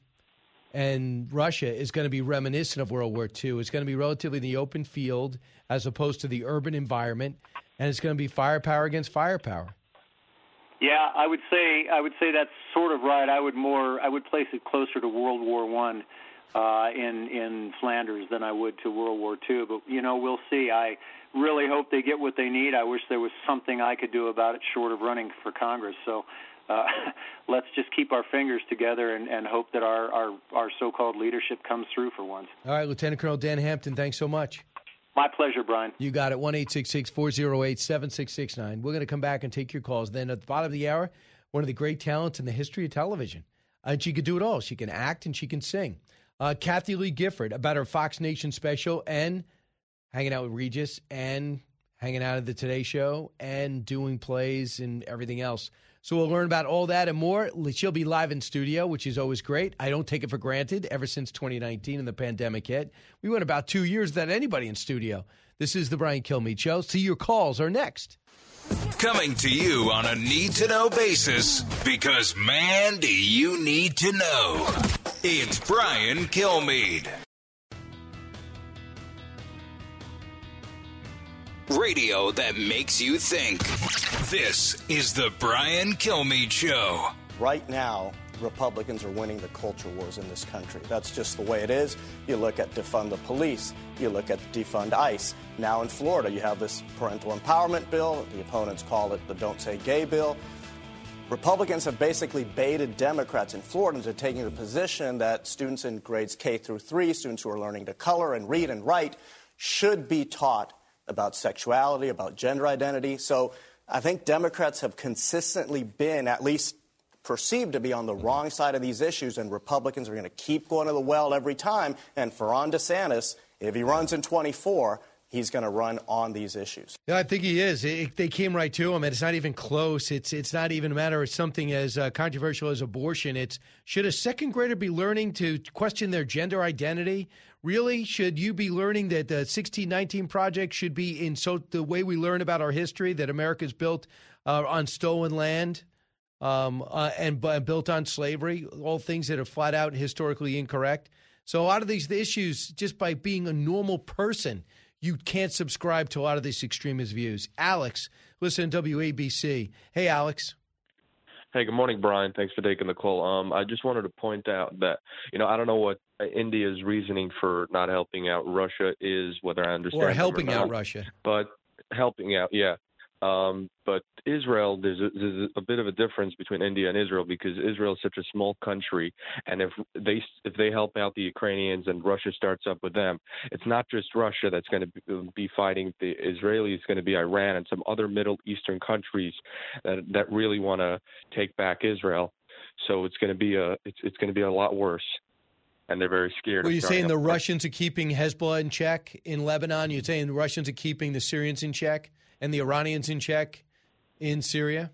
and Russia is going to be reminiscent of World War II. It's going to be relatively in the open field as opposed to the urban environment, and it's going to be firepower against firepower. Yeah, I would say I would say that's sort of right. I would more I would place it closer to World War One uh, in in Flanders than I would to World War Two. But you know, we'll see. I really hope they get what they need. I wish there was something I could do about it, short of running for Congress. So. Uh, let's just keep our fingers together and, and hope that our, our, our so-called leadership comes through for once. All right, Lieutenant Colonel Dan Hampton, thanks so much. My pleasure, Brian. You got it. 1 408 7669. We're going to come back and take your calls. Then at the bottom of the hour, one of the great talents in the history of television. And she could do it all. She can act and she can sing. Uh, Kathie Lee Gifford about her Fox Nation special and hanging out with Regis and hanging out at the Today Show and doing plays and everything else. So we'll learn about all that and more. She'll be live in studio, which is always great. I don't take it for granted ever since 2019 and the pandemic hit. We went about two years without anybody in studio. This is the Brian Kilmeade Show. See, your calls are next. Coming to you on a need to know basis because, man, do you need to know. It's Brian Kilmeade. Radio that makes you think. This is the Brian Kilmeade Show. Right now, Republicans are winning the culture wars in this country. That's just the way it is. You look at defund the police, you look at defund ICE. Now in Florida, you have this parental empowerment bill. The opponents call it the Don't Say Gay bill. Republicans have basically baited Democrats in Florida into taking the position that students in grades K through 3, students who are learning to color and read and write, should be taught about sexuality, about gender identity. So I think Democrats have consistently been, at least perceived to be, on the wrong side of these issues, and Republicans are going to keep going to the well every time. And for Ron DeSantis, if he runs in 24, he's going to run on these issues. Yeah, I think he is. It, they came right to him, and it's not even close. It's it's not even a matter of something as uh, controversial as abortion. It's should a second grader be learning to question their gender identity? Really, should you be learning that the 1619 project should be in so the way we learn about our history that America's built uh, on stolen land? Um, uh, and uh, built on slavery, all things that are flat out historically incorrect. So a lot of these issues, just by being a normal person, you can't subscribe to a lot of these extremist views. Alex, listen to WABC. Hey, Alex. Hey, good morning, Brian. Thanks for taking the call. Um, I just wanted to point out that you know I don't know what India's reasoning for not helping out Russia is, whether I understand or helping or out Russia, but helping out, yeah. Um, but Israel, there's a, there's a bit of a difference between India and Israel because Israel is such a small country, and if they if they help out the Ukrainians and Russia starts up with them, it's not just Russia that's going to be fighting the Israelis. It's going to be Iran and some other Middle Eastern countries that that really want to take back Israel. So it's going to be a it's it's going to be a lot worse and they're very scared. Were you saying the. Russians are keeping Hezbollah in check in Lebanon? You're saying the Russians are keeping the Syrians in check? and the Iranians in check in Syria?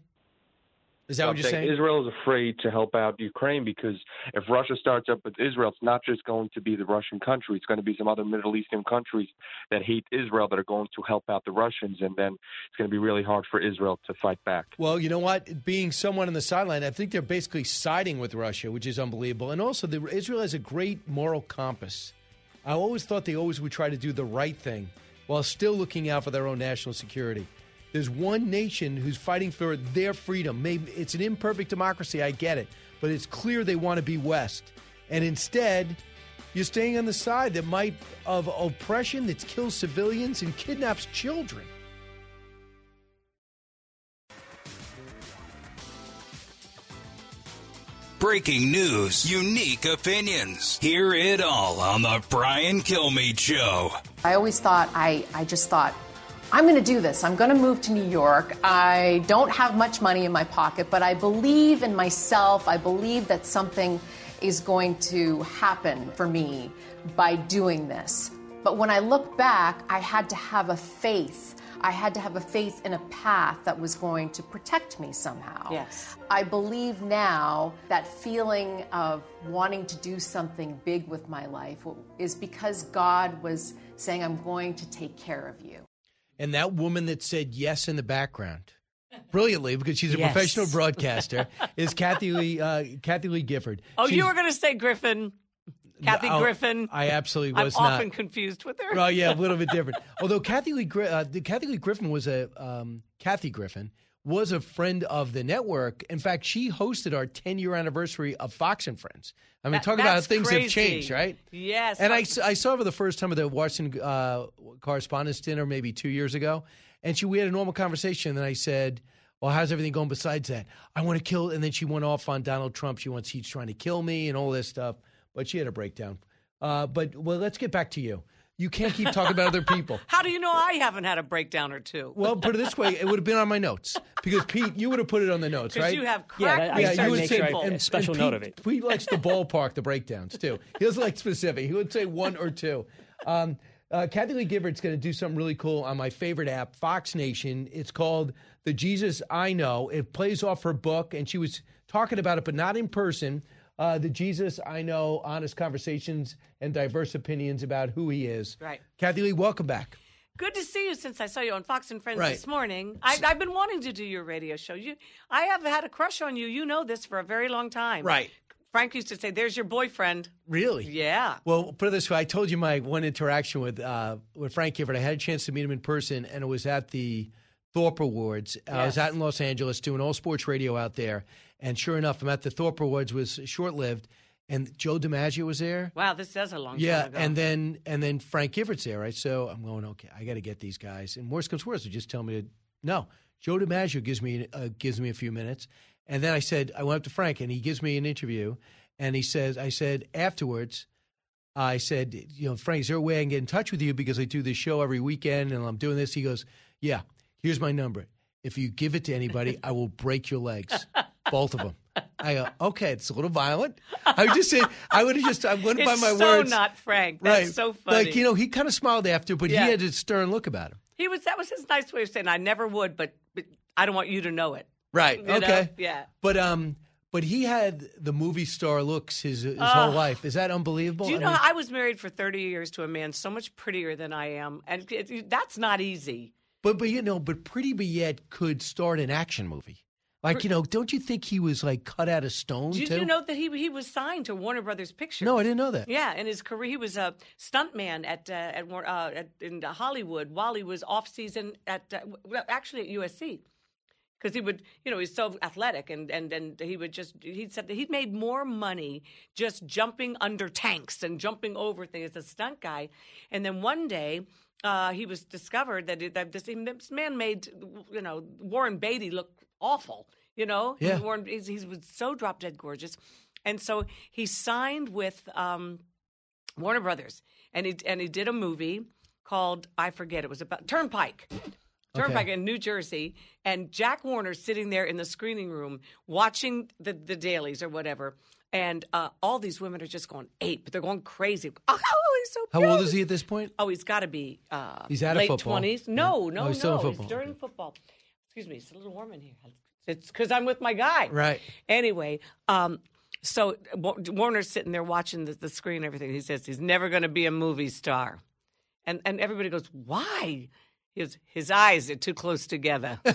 Is that what you're saying? Israel is afraid to help out Ukraine because if Russia starts up with Israel, it's not just going to be the Russian country. It's going to be some other Middle Eastern countries that hate Israel that are going to help out the Russians, and then it's going to be really hard for Israel to fight back. Well, you know what? Being someone on the sideline, I think they're basically siding with Russia, which is unbelievable. And also, the, Israel has a great moral compass. I always thought they always would try to do the right thing while still looking out for their own national security. There's one nation who's fighting for their freedom. Maybe it's an imperfect democracy, I get it, but it's clear they want to be West. And instead, you're staying on the side that might of oppression that kills civilians and kidnaps children. Breaking news, unique opinions. Hear it all on the Brian Kilmeade Show. I always thought, I, I just thought, I'm going to do this. I'm going to move to New York. I don't have much money in my pocket, but I believe in myself. I believe that something is going to happen for me by doing this. But when I look back, I had to have a faith I had to have a faith in a path that was going to protect me somehow. Yes. I believe now that feeling of wanting to do something big with my life is because God was saying, I'm going to take care of you. And that woman that said yes in the background, brilliantly because she's a yes. professional broadcaster, is Kathie Lee, uh, Kathie Lee Gifford. Oh, she's, you were going to say Griffin. Kathy oh, Griffin. I absolutely was I'm not. often confused with her. Oh yeah, a little bit different. Although Kathy Lee, uh, Kathie Lee Griffin was a um, Kathy Griffin was a friend of the network. In fact, she hosted our 10 year anniversary of Fox and Friends. I mean, That- talk about how things crazy. have changed, right? Yes. And I, I saw her for the first time at the Washington uh, Correspondents' Dinner maybe two years ago. And she we had a normal conversation. And I said, Well, how's everything going besides that? I want to kill. And then she went off on Donald Trump. She wants, he's trying to kill me and all this stuff. But she had a breakdown. Uh, but, well, let's get back to you. You can't keep talking about other people. How do you know I haven't had a breakdown or two? Well, put it this way, it would have been on my notes because Pete, you would have put it on the notes, right? you have Yeah, cracked I- I yeah, started you would say sure I- and- special and note Pete- of it. Pete likes the ballpark the breakdowns too. He doesn't like specific. He would say one or two. Um, uh, Kathie Lee Gifford's going to do something really cool on my favorite app, Fox Nation. It's called The Jesus I Know. It plays off her book, and she was talking about it, but not in person. Uh, the Jesus I Know, honest conversations and diverse opinions about who he is. Right. Kathie Lee, welcome back. Good to see you since I saw you on Fox and Friends Right. this morning. I, I've been wanting to do your radio show. You, I have had a crush on you. You know this for a very long time. Right. Frank used to say, "There's your boyfriend." Really? Yeah. Well, put it this way: I told you my one interaction with uh, with Frank Gifford. I had a chance to meet him in person, and it was at the Thorpe Awards. I was out in Los Angeles doing all sports radio out there, and sure enough, I'm at the Thorpe Awards. was short lived, and Joe DiMaggio was there. Wow, this does a long Yeah, time ago. and then and then Frank Gifford's there, right? So I'm going, okay, I got to get these guys. And worst comes worst, they just tell me to no. Joe DiMaggio gives me uh, gives me a few minutes, and then I said I went up to Frank, and he gives me an interview, and he says, I said afterwards, I said, you know, Frank, is there a way I can get in touch with you because I do this show every weekend, and I'm doing this. He goes, yeah, here's my number. If you give it to anybody, I will break your legs, both of them. I go, okay, it's a little violent. I would just say, I would have just, I wouldn't by It's my so words. not Frank. That's right. so funny. Like, you know, he kind of smiled after, but Yeah. he had a stern look about him. He was that was his nice way of saying I never would, but, but I don't want you to know it. Right. You know? okay. Yeah. But um, but he had the movie star looks his his Oh. whole life. Is that unbelievable? Do you I know mean- I was married for 30 years to a man so much prettier than I am, and it, that's not easy. But but you know, but Pretty Yet could start an action movie. Like you know, don't you think he was like cut out of stone Did too? you know that he he was signed to Warner Brothers Pictures? No, I didn't know that. Yeah, in his career, he was a stuntman at uh, at, uh, at in Hollywood while he was off season at uh, well, actually at USC. Because he would, you know, he's so athletic, and, and and he would just. He said that he made more money just jumping under tanks and jumping over things as a stunt guy. And then one day, uh, he was discovered that, it, that this, this man made, you know, Warren Beatty look awful. You know, Yeah. Warren, he's, he was so drop dead gorgeous, and so he signed with um, Warner Brothers, and he and he did a movie called I forget it was about Turnpike. Turnpike Okay. in New Jersey, and Jack Warner sitting there in the screening room watching the, the dailies or whatever, and uh, all these women are just going ape. But they're going crazy. Oh, he's so How old is he at this point? Oh, he's got to be uh, He's out of late football. twenties. No, Yeah. no, Oh, he's still no. football. during football. Excuse me. It's a little warm in here. It's because I'm with my guy. Right. Anyway, um, so Warner's sitting there watching the, the screen and everything. He says he's never going to be a movie star, and and everybody goes, "Why?" Goes, "His eyes are too close together."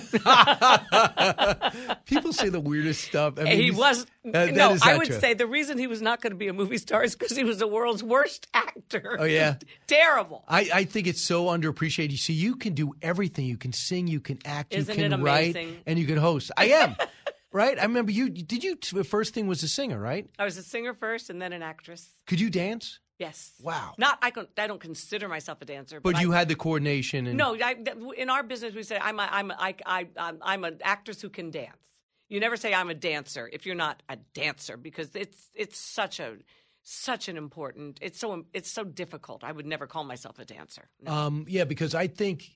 People say the weirdest stuff. I mean, he was that no. I would true. say the reason he was not going to be a movie star is because he was the world's worst actor. Oh, yeah? terrible. I, I think it's so underappreciated. You see, you can do everything. You can sing, you can act, Isn't you it can write, amazing? and you can host. I am. right? I remember you. Did you? The first thing was a singer, right? I was a singer first and then an actress. Could you dance? Yes. Wow. Not I. Con- I don't consider myself a dancer, But but, you I, had the coordination and No, I, in our business we say I'm a, I'm a, I, I, I'm, I'm an actress who can dance. You never say I'm a dancer if you're not a dancer because it's it's such a such an important. It's so it's so difficult. I would never call myself a dancer. No. Um, yeah, because I think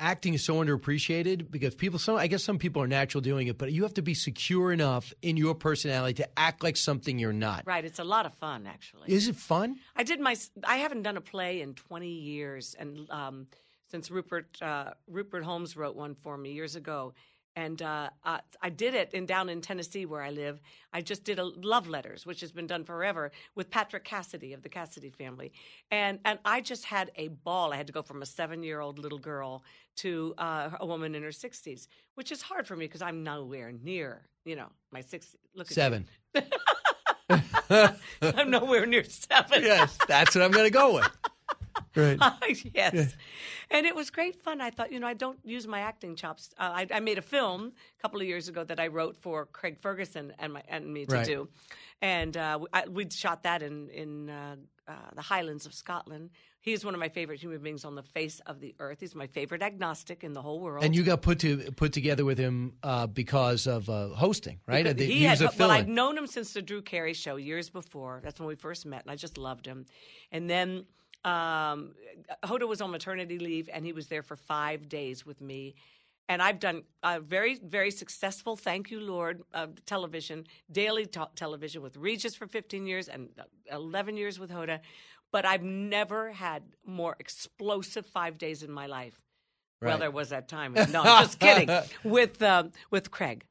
acting is so underappreciated because people some I guess some people are natural doing it, but you have to be secure enough in your personality to act like something you're not. Right. It's a lot of fun actually. Is it fun? I did my. I haven't done a play in 20 years, and um, since Rupert uh, Rupert Holmes wrote one for me years ago, and uh, uh, I did it in down in Tennessee where I live. I just did a love letters, which has been done forever with Patrick Cassidy of the Cassidy family, and and I just had a ball. I had to go from a seven year old little girl to uh, a woman in her 60s, which is hard for me because I'm nowhere near you know my six. Look at. Seven. I'm nowhere near seven. yes, that's what I'm going to go with. Right. yes. Yeah. And it was great fun. I thought, you know, I don't use my acting chops. Uh, I, I made a film a couple of years ago that I wrote for Craig Ferguson and my and me to Right. do, and uh, we- shot that in in uh, uh, the Highlands of Scotland. He's one of my favorite human beings on the face of the earth. He's my favorite agnostic in the whole world. And you got put to put together with him uh, because of uh, hosting, right? Because The- he, was had, a well. I'd known him since the Drew Carey show years before. That's when we first met, and I just loved him. And then um, Hoda was on maternity leave, and he was there for five days with me. And I've done a very, very successful, thank you, Lord, uh, television, daily t- television with Regis for 15 years and uh, 11 years with Hoda. But I've never had more explosive five days in my life. Well, there was that time. No, I'm just kidding. with um, with Craig,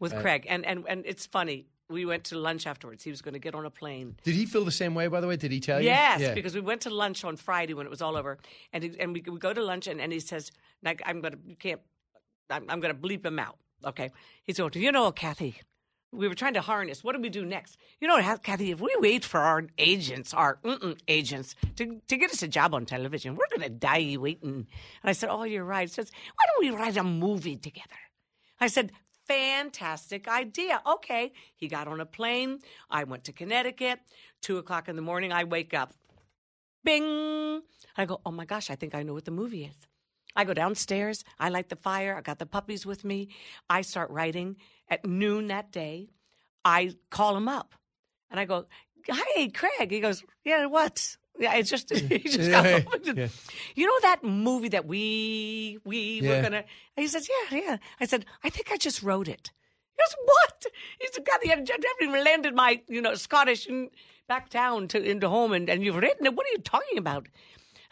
with Right. Craig, and and and it's funny. We went to lunch afterwards. He was going to get on a plane. Did he feel the same way? By the way, did he tell you? Yes, Yeah. because we went to lunch on Friday when it was all over, and he, and we, we go to lunch, and, and he says, like, "I'm gonna, you can't, I'm, I'm gonna bleep him out." Okay, he's going, "You know, Kathie, we were trying to harness. What do we do next? You know, Kathie, if we wait for our agents, our agents, to to get us a job on television, we're gonna die waiting." And I said, "Oh, you're right." He says, "Why don't we write a movie together?" I said, fantastic idea. Okay. He got on a plane. I went to Connecticut. Two o'clock in the morning, I wake up. Bing. I go, oh my gosh, I think I know what the movie is. I go downstairs. I light the fire. I got the puppies with me. I start writing at noon that day. I call him up and I go, Hey, Craig. He goes, Yeah, what? Yeah, it's just, he just got Yeah, home. yeah. You know that movie that we we Yeah. were gonna? He says, Yeah, yeah. I said, I think I just wrote it. He goes, what? He said, God, I haven't even landed my, you know, Scottish and back down to into home, and, and you've written it. What are you talking about?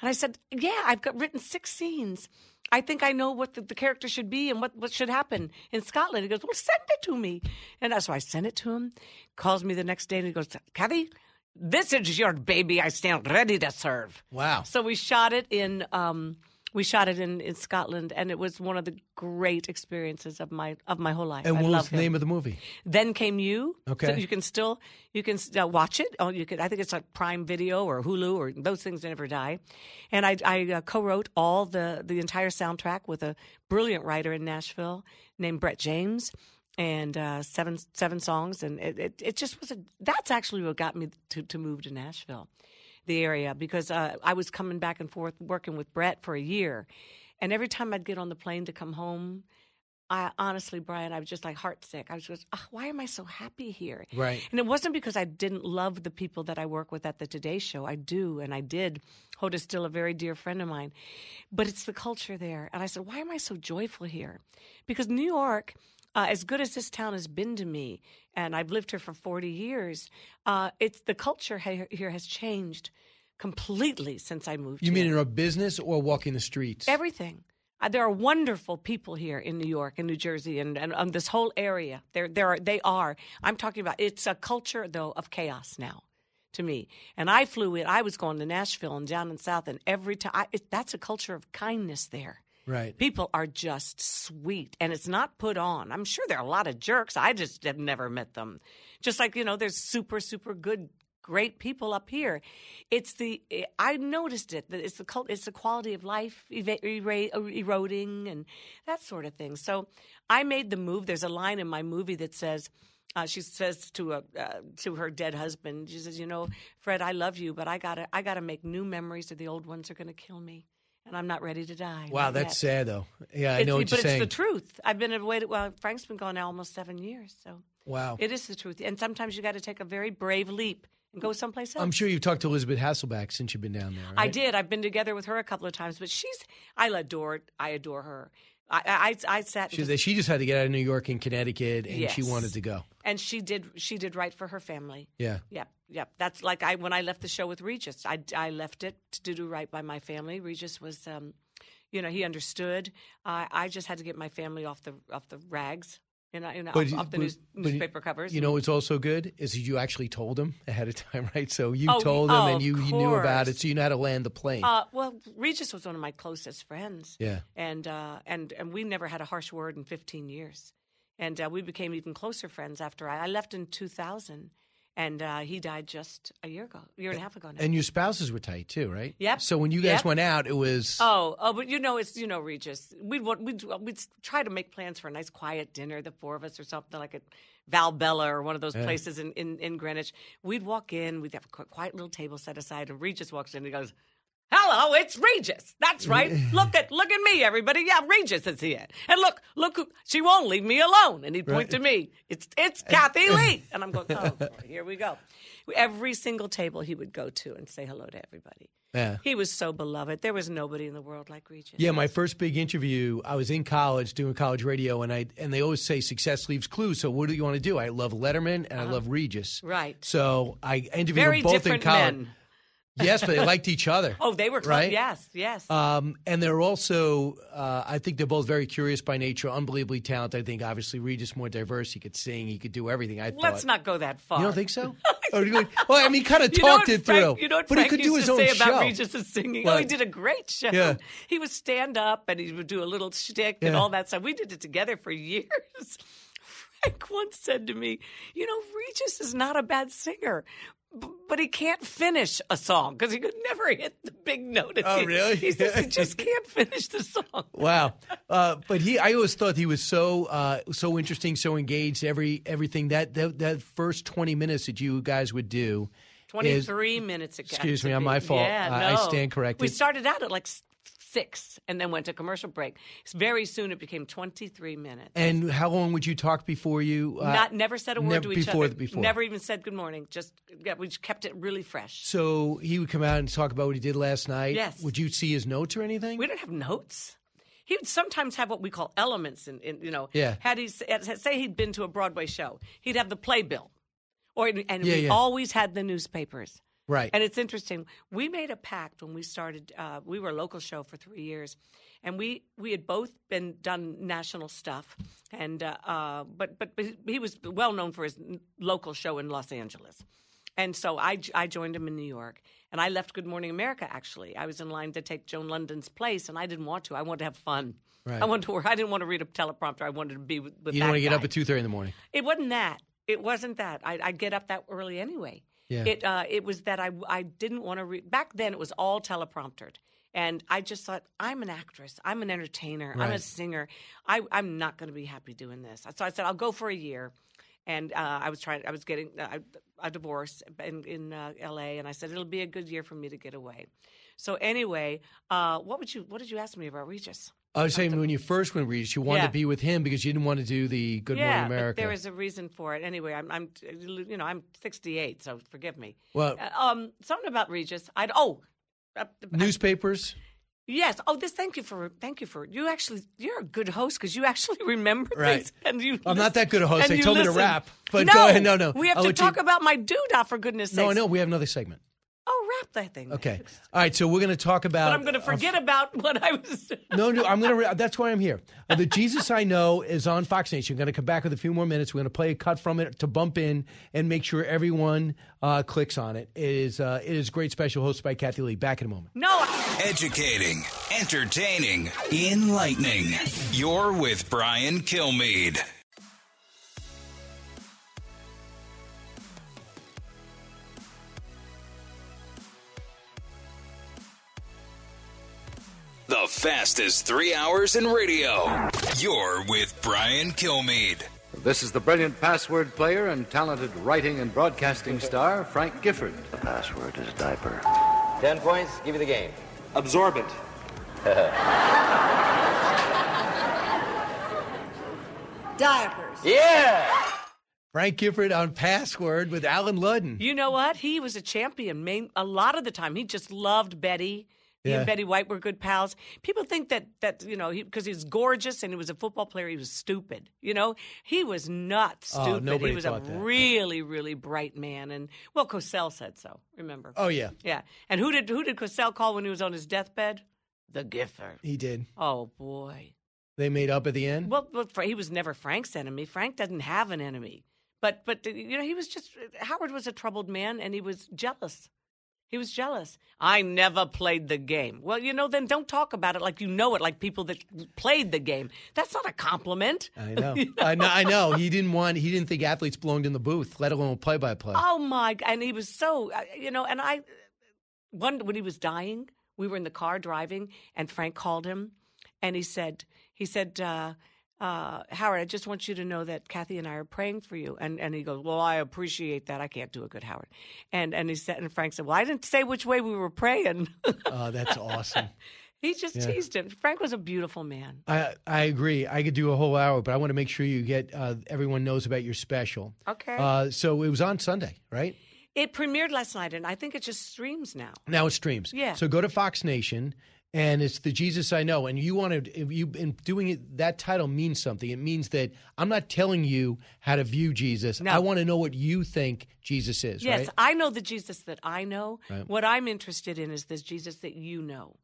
And I said, yeah, I've got written six scenes. I think I know what the, the, character should be and what, what should happen in Scotland. He goes, Well, send it to me. And so I sent it to him, calls me the next day, and he goes, Kathie, this is your baby. I stand ready to serve. Wow. So we shot it in. Um, we shot it in, in Scotland, and it was one of the great experiences of my of my whole life. And I what was the him. name of the movie? Then came you. Okay. So you can still you can uh, watch it. Oh, you could. I think it's like Prime Video or Hulu or those things never die. And I, I uh, co-wrote all the the entire soundtrack with a brilliant writer in Nashville named Brett James. And uh, seven seven songs, and it, it, it just was a. That's actually what got me to, to move to Nashville, the area, because uh, I was coming back and forth working with Brett for a year, and every time I'd get on the plane to come home, I honestly, Brian, I was just like heart sick. I was just, oh, why am I so happy here? Right. And it wasn't because I didn't love the people that I work with at the Today Show. I do, and I did. Hoda's still a very dear friend of mine, but it's the culture there. And I said, why am I so joyful here? Because New York. Uh, as good as this town has been to me, and I've lived here for 40 years, uh, it's the culture he- here has changed completely since I moved You here. mean in a business or walking the streets? Everything. Uh, there are wonderful people here in New York and New Jersey and, and um, this whole area. There, there are, they are. I'm talking about. It's a culture though of chaos now, to me. And I flew in. I was going to Nashville and down in South, and every time I, it, that's a culture of kindness there. Right. People are just sweet, and it's not put on. I'm sure there are a lot of jerks. I just have never met them. Just like you know, there's super, super good, great people up here. It's the I noticed it that it's the cult, it's the quality of life eroding and that sort of thing. So I made the move. There's a line in my movie that says. Uh, she says to a uh, to her dead husband, she says, "You know, Fred, I love you, but I gotta I gotta make new memories, or the old ones are gonna kill me, and I'm not ready to die." Wow, that's yet." sad though. Yeah, I It's- know what but you're it's the truth. I've been away. Well, Frank's been gone now almost seven years, so Wow. it is the truth. And sometimes you got to take a very brave leap and go someplace else. I'm sure you've talked to Elisabeth Hasselbeck since you've been down there. I did. I've been together with her a couple of times, but she's. I adore. I adore her. I I, I sat. She, just- she just had to get out of New York and Connecticut, and she wanted to go. and she did. She did right for her family. Yeah. Yep, yep. That's like I when I left the show with Regis. I, I left it to do right by my family. Regis was, um, you know, he understood. I I just had to get my family off the off the rags, you know, you know off, off the news, but- newspaper covers. You know what's also good is you actually told him ahead of time, right? So you Oh, told him, oh, and you, you knew about it, so you know how to land the plane. Uh, well, Regis was one of my closest friends. Yeah. And uh, and and we never had a harsh word in 15 years, and uh, we became even closer friends after I, I left in 2000, and uh, he died just a year ago, a year and a half ago now. and your spouses were tight too, right? Yep. So when you guys Yep. went out, it was Oh, oh, but you know, it's you know, Regis. We'd want- we'd we'd try to make plans for a nice quiet dinner, the four of us, or something like at Valbella or one of those Yeah. places in, in in Greenwich. We'd walk in, we'd have a quiet little table set aside, and Regis walks in and he goes. Hello, it's Regis. That's right. look at look at me, everybody. Yeah, Regis is here. And look, look, who, she won't leave me alone. And he'd point Right. to me. It's it's Kathie Lee. And I'm going, oh, boy, here we go. Every single table he would go to and say hello to everybody. yeah. He was so beloved. There was nobody in the world like Regis. Yeah, my first big interview, I was in college doing college radio, and I and they always say success leaves clues. So what do you want to do? I love Letterman and I uh-huh. love Regis. Right. So I interviewed Very them both in college. men. Yes, but they liked each other. Oh, they were close. Right? Yes, yes. Um, and they're also, uh, I think they're both very curious by nature, unbelievably talented. I think obviously Regis is more diverse. He could sing, he could do everything. I thought. Let's not go that far. You don't think so? you well, I mean, he kind of You know talked it Frank, through. You know what but Frank he could used do his to own say show. about Regis' singing? Oh, he did a great show. Yeah. He would stand up and he would do a little shtick and all that stuff. We did it together for years. Frank once said to me, "You know, Regis is not a bad singer." But he can't finish a song because he could never hit the big note. Oh, the- really? He says he just can't finish the song. Wow, uh, but he, I always thought he was so uh, so interesting, so engaged. Every everything that, that that first twenty minutes that you guys would do. is- 23 minutes it Excuse me, on my fault. Yeah, I- I stand corrected. We started out at like six and then went to commercial break. Very soon it became 23 minutes. And how long would you talk before you? Uh, Not never said a word to each before other. The, before. Never even said good morning. Just yeah, we just kept it really fresh. So he would come out and talk about what he did last night. Yes. Would you see his notes or anything? We don't have notes. he would sometimes have what we call elements. In, in you know, Yeah. Had he say he'd been to a Broadway show, he'd have the playbill, or and Yeah, we yeah. always had the newspapers. Right. And it's interesting. We made a pact when we started. Uh, we were a local show for three years, and we we had both been done national stuff, and uh, uh, but but but he was well known for his local show in Los Angeles. And so I, I joined him in New York, and I left Good Morning America. Actually, I was in line to take Joan Lunden's place, and I didn't want to. I wanted to have fun. Right. I wanted to work. I didn't want to read a teleprompter. I wanted to be with, with you don't want to get guy. up at two thirty in the morning. It wasn't that. It wasn't that. I, I'd get up that early anyway. Yeah. It uh, it was that I I didn't want to read. Back then, it was all telepromptered, and I just thought I'm an actress. I'm an entertainer. I'm a singer. I I'm not going to be happy doing this. So I said I'll go for a year. And uh, I was trying. I was getting uh, a divorce in, in uh, L.A. And I said it'll be a good year for me to get away. So anyway, uh, what would you? What did you ask me about Regis? I was saying when you first went Regis, you wanted Yeah. to be with him because you didn't want to do the Good yeah, Morning America. But there is a reason for it. Anyway, I'm, I'm, you know, I'm 68, so forgive me. Well- Uh, um, something about Regis. I'd oh, uh, Newspapers. yes. Oh, this. Thank you for, thank you for. You actually, you're a good host because you actually remember Right. things, and you. I'm not that good a host. They you told me to listen. rap, but no, go ahead. No, no. We have I'll to let you- talk about my doodah for goodness sakes. No, I know. We have another segment. Oh, wrap that thing. Okay. All right. So we're going to talk about. But I'm going to forget about what I was. No, no, I'm going to. That's why I'm here. Uh, the Jesus I Know is on Fox Nation. We're going to come back with a few more minutes. We're going to play a cut from it to bump in and make sure everyone uh, clicks on it. It is uh, it is great special hosted by Kathie Lee. Back in a moment. No. Educating, entertaining, enlightening. You're with Brian Kilmeade. The fastest three hours in radio. You're with Brian Kilmeade. This is the brilliant password player and talented writing and broadcasting star, Frank Gifford. The password is diaper. Ten points, give you the game. Absorbent. Diapers. yeah! Frank Gifford on Password with Allen Ludden. You know what? He was a champion. Main, a lot of the time, he just loved Betty. He Yeah. and Betty White were good pals. People think that that you know because he, was gorgeous and he was a football player, he was stupid. You know, he was not Oh, stupid. nobody he was a that. really, really bright man. And well, Cosell said so. Remember? Oh, yeah. yeah. And who did who did Cosell call when he was on his deathbed? The Gifford. He did. Oh boy. They made up at the end. Well, well, he was never Frank's enemy. Frank doesn't have an enemy. But but you know he was just Howard was a troubled man and he was jealous. He was jealous. I never played the game. Well, you know, then don't talk about it like you know it, like people that played the game. That's not a compliment. I know. I know. I know. He didn't want. He didn't think athletes belonged in the booth, let alone play by play. Oh my! And he was so, uh, you know. And I, one when he was dying, we were in the car driving, and Frank called him, and he said, he said, uh, uh, Howard, I just want you to know that Kathie and I are praying for you. And and he goes, Well, I appreciate that. I can't do a good Howard. And and he said, and Frank said, Well, I didn't say which way we were praying. Oh, that's awesome. he just Yeah. teased him. Frank was a beautiful man. I I agree. I could do a whole hour, but I want to make sure you get uh, everyone knows about your special. Okay. Uh, so it was on Sunday, right? It premiered last night, and I think it just streams now. Now it streams. Yeah. So go to Fox Nation, and it's the Jesus I Know, and you want to. If you in doing it, that title means something. It means that I'm not telling you how to view Jesus. No. I want to know what you think Jesus is. Yes, Right? I know the Jesus that I know. Right. What I'm interested in is this Jesus that you know.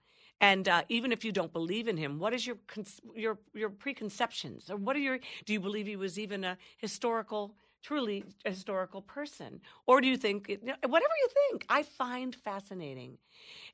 And uh, even if you don't believe in him, what is your con- your your preconceptions, or what are your? Do you believe he was even a historical, truly historical person, or do you think whatever you think? I find fascinating,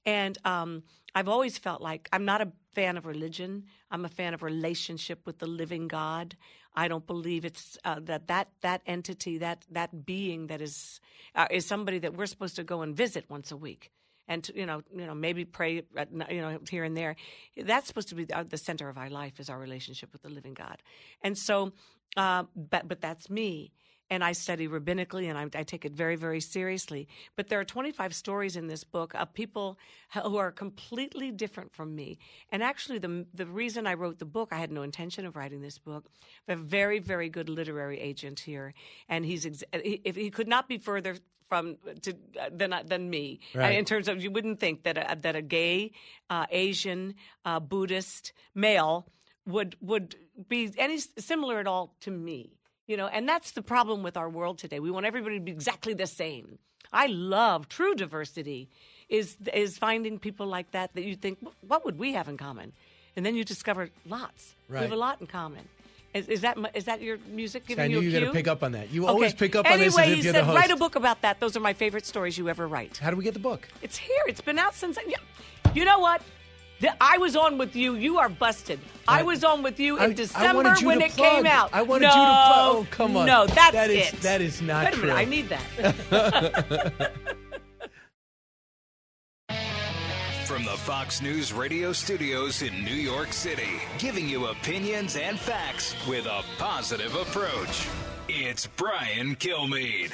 and um, I've always felt like I'm not a fan of religion. I'm a fan of relationship with the living God. I don't believe it's uh, that that that entity, that that being that is uh, is somebody that we're supposed to go and visit once a week, and to, you know, you know, maybe pray, you know, here and there. That's supposed to be the, the center of our life is our relationship with the living God, and so, uh, but but that's me. And I study rabbinically, and I, I, take it very, very seriously. But there are 25 stories in this book of people who are completely different from me. And actually, the the reason I wrote the book, I had no intention of writing this book. A very, very good literary agent here, and he's ex- if he could not be further from to, uh, than uh, than me right. in terms of you wouldn't think that a, that a gay uh, Asian uh, Buddhist male would would be any similar at all to me you know and that's the problem with our world today we want everybody to be exactly the same i love true diversity is is finding people like that that you think what would we have in common and then you discover lots right. we have a lot in common is, is, that is that your music giving I knew you you got to pick up on that. You okay. always pick up anyway, on this. Anyway, he said write a book about that. Those are my favorite stories you ever write. How do we get the book? It's here. It's been out since. Yeah. You know what? I was on with you. You are busted. I, I was on with you in I, December I when it plug. came out. I wanted no, you to plug. Oh, come on. No, that's that is, it. That is not Wait a true. minute. I need that. From the Fox News radio studios in New York City, giving you opinions and facts with a positive approach. It's Brian Kilmeade.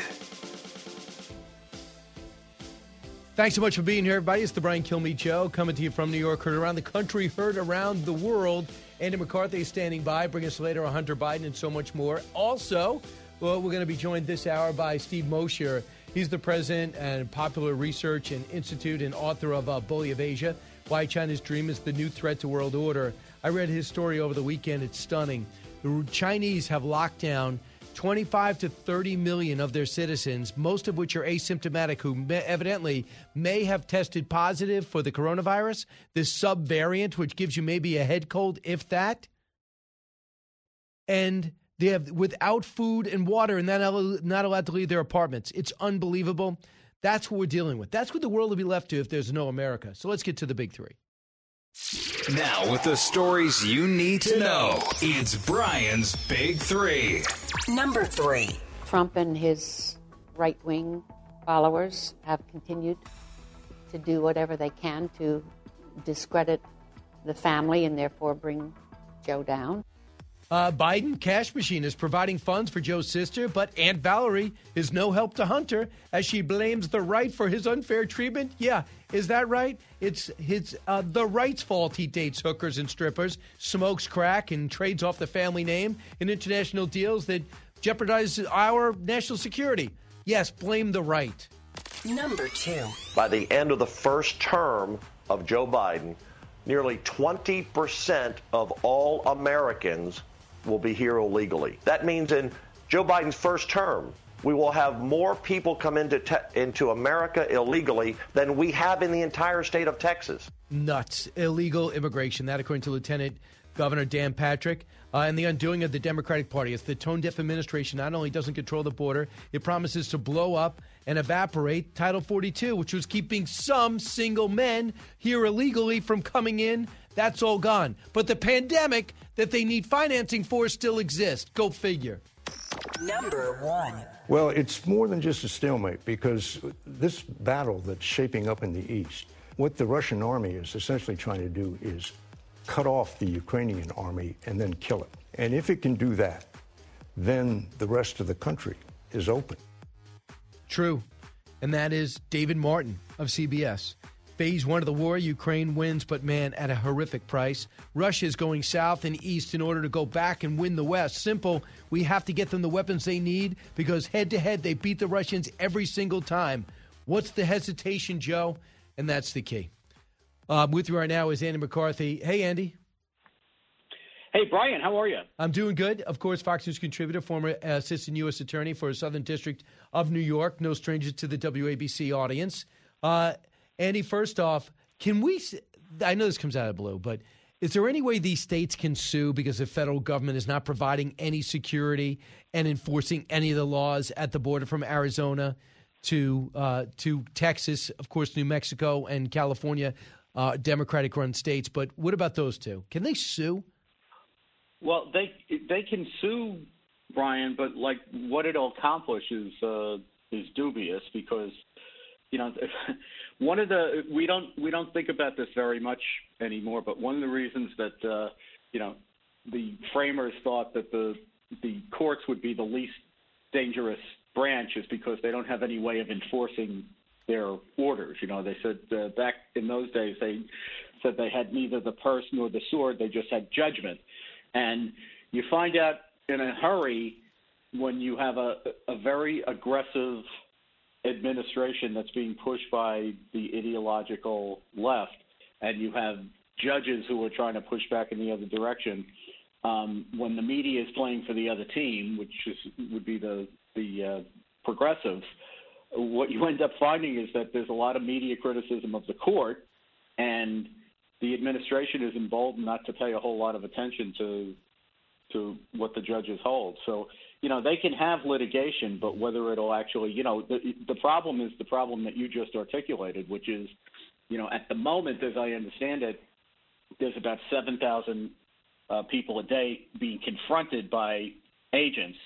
Thanks so much for being here, everybody. It's the Brian Kilmeade Show, coming to you from New York, heard around the country, heard around the world. Andy McCarthy standing by, bringing us later on Hunter Biden and so much more. Also, well, we're going to be joined this hour by Steve Mosher. He's the president and Population Research and Institute and author of uh, Bully of Asia Why China's Dream is the New Threat to World Order. I read his story over the weekend. It's stunning. The Chinese have locked down 25 to 30 million of their citizens, most of which are asymptomatic, who may, evidently may have tested positive for the coronavirus, this subvariant, which gives you maybe a head cold, if that. And they have without food and water and not, not allowed to leave their apartments. It's unbelievable. That's what we're dealing with. That's what the world will be left to if there's no America. So let's get to the big three. Now, with the stories you need to know, it's Brian's Big Three. Number three Trump and his right wing followers have continued to do whatever they can to discredit the family and therefore bring Joe down. Uh, Biden cash machine is providing funds for Joe's sister, but Aunt Valerie is no help to Hunter as she blames the right for his unfair treatment. Yeah, is that right? It's his uh, the right's fault. He dates hookers and strippers, smokes crack, and trades off the family name in international deals that jeopardize our national security. Yes, blame the right. Number two. By the end of the first term of Joe Biden, nearly 20% of all Americans will be here illegally. That means in Joe Biden's first term, we will have more people come into te- into America illegally than we have in the entire state of Texas. Nuts. Illegal immigration. That, according to Lieutenant Governor Dan Patrick. Uh, and the undoing of the Democratic Party. It's the tone deaf administration not only doesn't control the border, it promises to blow up and evaporate Title 42, which was keeping some single men here illegally from coming in. That's all gone. But the pandemic that they need financing for still exists. Go figure. Number one. Well, it's more than just a stalemate because this battle that's shaping up in the East, what the Russian army is essentially trying to do is cut off the Ukrainian army and then kill it. And if it can do that, then the rest of the country is open. True. And that is David Martin of CBS. Phase one of the war, Ukraine wins, but man, at a horrific price. Russia is going south and east in order to go back and win the West. Simple. We have to get them the weapons they need because head to head, they beat the Russians every single time. What's the hesitation, Joe? And that's the key. Uh, with you right now is Andy McCarthy. Hey, Andy. Hey, Brian, how are you? I'm doing good. Of course, Fox News contributor, former assistant U.S. attorney for Southern District of New York, no stranger to the WABC audience. Uh, Andy, first off, can we? I know this comes out of blue, but is there any way these states can sue because the federal government is not providing any security and enforcing any of the laws at the border from Arizona to uh, to Texas, of course, New Mexico and California, uh, Democratic-run states? But what about those two? Can they sue? Well, they they can sue Brian, but like what it'll accomplish is uh, is dubious because you know one of the we don't we don't think about this very much anymore, but one of the reasons that uh, you know the framers thought that the the courts would be the least dangerous branch is because they don't have any way of enforcing their orders. You know, they said uh, back in those days they said they had neither the purse nor the sword; they just had judgment. And you find out in a hurry when you have a, a very aggressive administration that's being pushed by the ideological left, and you have judges who are trying to push back in the other direction. Um, when the media is playing for the other team, which is, would be the the uh, progressives, what you end up finding is that there's a lot of media criticism of the court, and the administration is emboldened not to pay a whole lot of attention to to what the judges hold. So, you know, they can have litigation, but whether it'll actually, you know, the the problem is the problem that you just articulated, which is, you know, at the moment, as I understand it, there's about seven thousand uh, people a day being confronted by agents.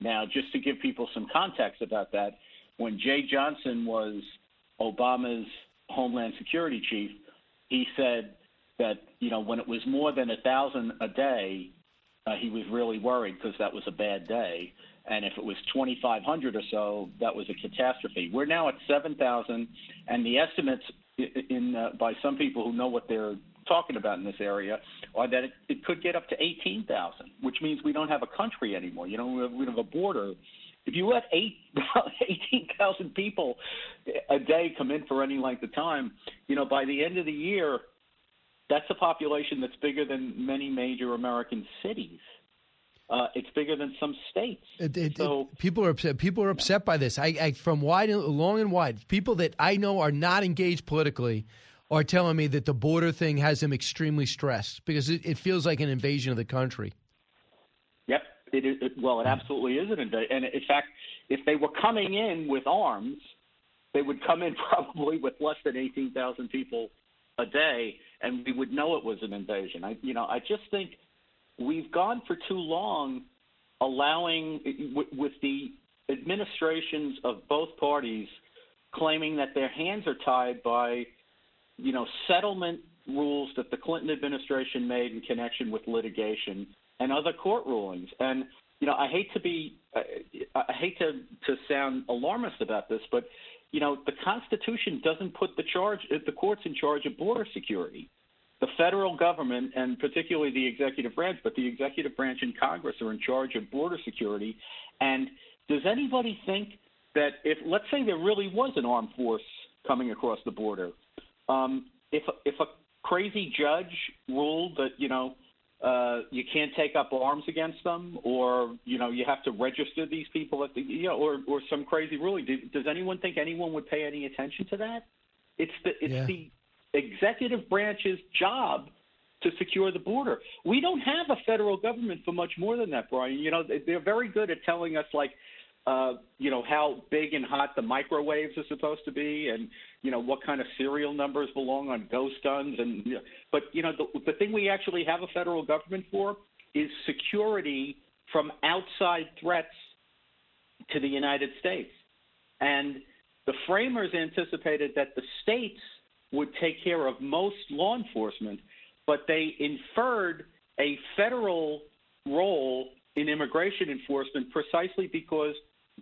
Now, just to give people some context about that, when Jeh Johnson was Obama's Homeland Security chief, he said that you know when it was more than a thousand a day, uh, he was really worried because that was a bad day. And if it was 2,500 or so, that was a catastrophe. We're now at 7,000, and the estimates in uh, by some people who know what they're talking about in this area are that it, it could get up to 18,000, which means we don't have a country anymore. You know, we have, we have a border. If you let eight, 18,000 people a day come in for any length of time, you know, by the end of the year, that's a population that's bigger than many major American cities. Uh, it's bigger than some states. It, it, so it, people are upset. People are upset by this. I, I from wide, long and wide, people that I know are not engaged politically are telling me that the border thing has them extremely stressed because it, it feels like an invasion of the country. Yep. It well, it absolutely is an invasion. And in fact, if they were coming in with arms, they would come in probably with less than 18,000 people a day, and we would know it was an invasion. I, you know, I just think we've gone for too long allowing with, with the administrations of both parties claiming that their hands are tied by you know, settlement rules that the Clinton administration made in connection with litigation and other court rulings. And you know, I hate to be, I hate to to sound alarmist about this, but you know, the Constitution doesn't put the charge, the courts in charge of border security. The federal government, and particularly the executive branch, but the executive branch and Congress are in charge of border security. And does anybody think that if, let's say, there really was an armed force coming across the border, um, if if a crazy judge ruled that you know uh, you can't take up arms against them, or you know you have to register these people at the you know, or or some crazy ruling, do, does anyone think anyone would pay any attention to that? It's the it's Yeah. the executive branch's job to secure the border. We don't have a federal government for much more than that, Brian. You know, they- they're very good at telling us like you know how big and hot the microwaves are supposed to be, and you know what kind of serial numbers belong on ghost guns, and but you know the, the thing we actually have a federal government for is security from outside threats to the United States, and the framers anticipated that the states would take care of most law enforcement, but they inferred a federal role in immigration enforcement precisely because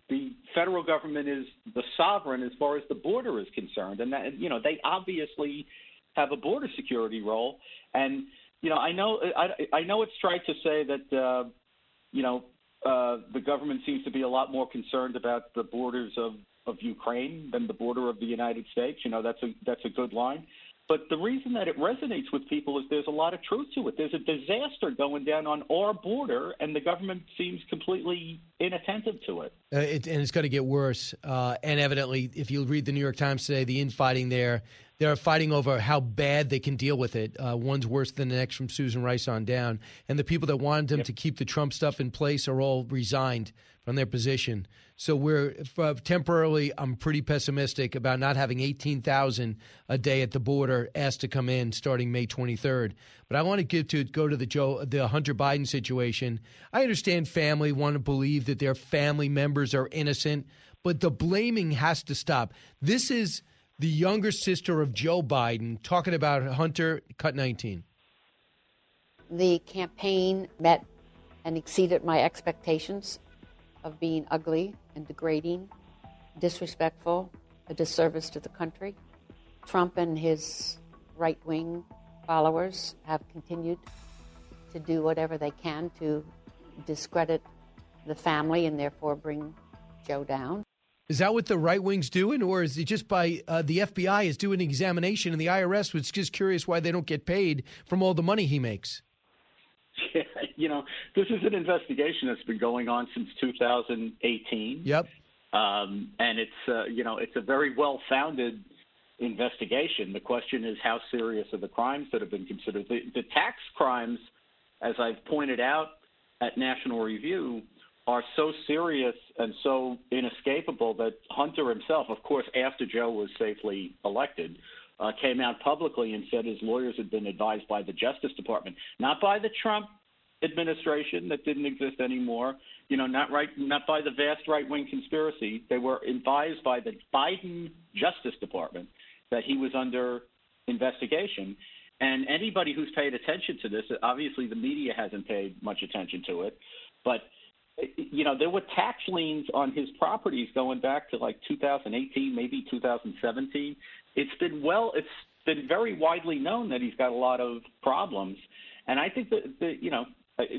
the federal government is the sovereign as far as the border is concerned, and that you know they obviously have a border security role. And you know, I know I, I know it's tried to say that uh, you know uh, the government seems to be a lot more concerned about the borders of of Ukraine than the border of the United States. You know, that's a that's a good line. But the reason that it resonates with people is there's a lot of truth to it. There's a disaster going down on our border, and the government seems completely inattentive to it. Uh, it, and it's going to get worse. Uh, and evidently, if you read the New York Times today, the infighting there, they're fighting over how bad they can deal with it. Uh, one's worse than the next from Susan Rice on down. And the people that wanted them to keep the Trump stuff in place are all resigned from their position. So we're uh, temporarily, I'm pretty pessimistic about not having 18,000 a day at the border asked to come in starting May 23rd. But I want to give to go to the Joe, the Hunter Biden situation. I understand family want to believe that their family members are innocent, but the blaming has to stop. This is the younger sister of Joe Biden talking about Hunter cut 19. The campaign met and exceeded my expectations. Of being ugly and degrading, disrespectful, a disservice to the country. Trump and his right wing followers have continued to do whatever they can to discredit the family and therefore bring Joe down. Is that what the right wing's doing, or is it just by uh, the FBI is doing an examination and the IRS was just curious why they don't get paid from all the money he makes? Yeah, you know, this is an investigation that's been going on since 2018. Yep. Um, and it's uh, you know it's a very well founded investigation. The question is how serious are the crimes that have been considered? The, the tax crimes, as I've pointed out at National Review, are so serious and so inescapable that Hunter himself, of course, after Joe was safely elected, uh, came out publicly and said his lawyers had been advised by the Justice Department, not by the Trump administration that didn't exist anymore, you know, not right, not by the vast right-wing conspiracy. They were advised by the Biden Justice Department that he was under investigation. And anybody who's paid attention to this, obviously the media hasn't paid much attention to it, but you know there were tax liens on his properties going back to like 2018, maybe 2017. It's been well, it's been very widely known that he's got a lot of problems, and I think that, that you know,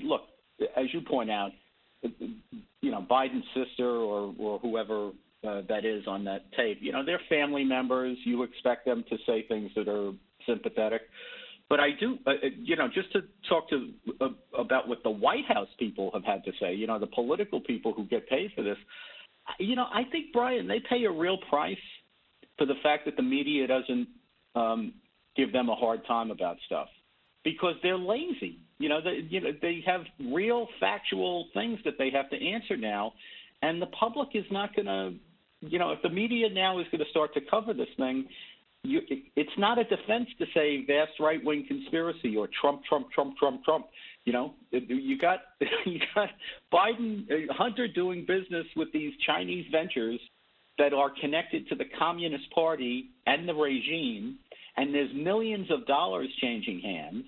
look, as you point out, you know, Biden's sister or or whoever uh, that is on that tape. You know, they're family members. You expect them to say things that are sympathetic. But I do, uh, uh, you know, just to talk to uh, about what the White House people have had to say. You know, the political people who get paid for this. You know, I think Brian, they pay a real price for the fact that the media doesn't um, give them a hard time about stuff because they're lazy. You know, they, you know, they have real factual things that they have to answer now, and the public is not going to. You know, if the media now is going to start to cover this thing, you, it's not a defense to say vast right wing conspiracy or Trump, Trump, Trump, Trump, Trump. You know, you got you got Biden, uh, Hunter doing business with these Chinese ventures that are connected to the Communist Party and the regime, and there's millions of dollars changing hands.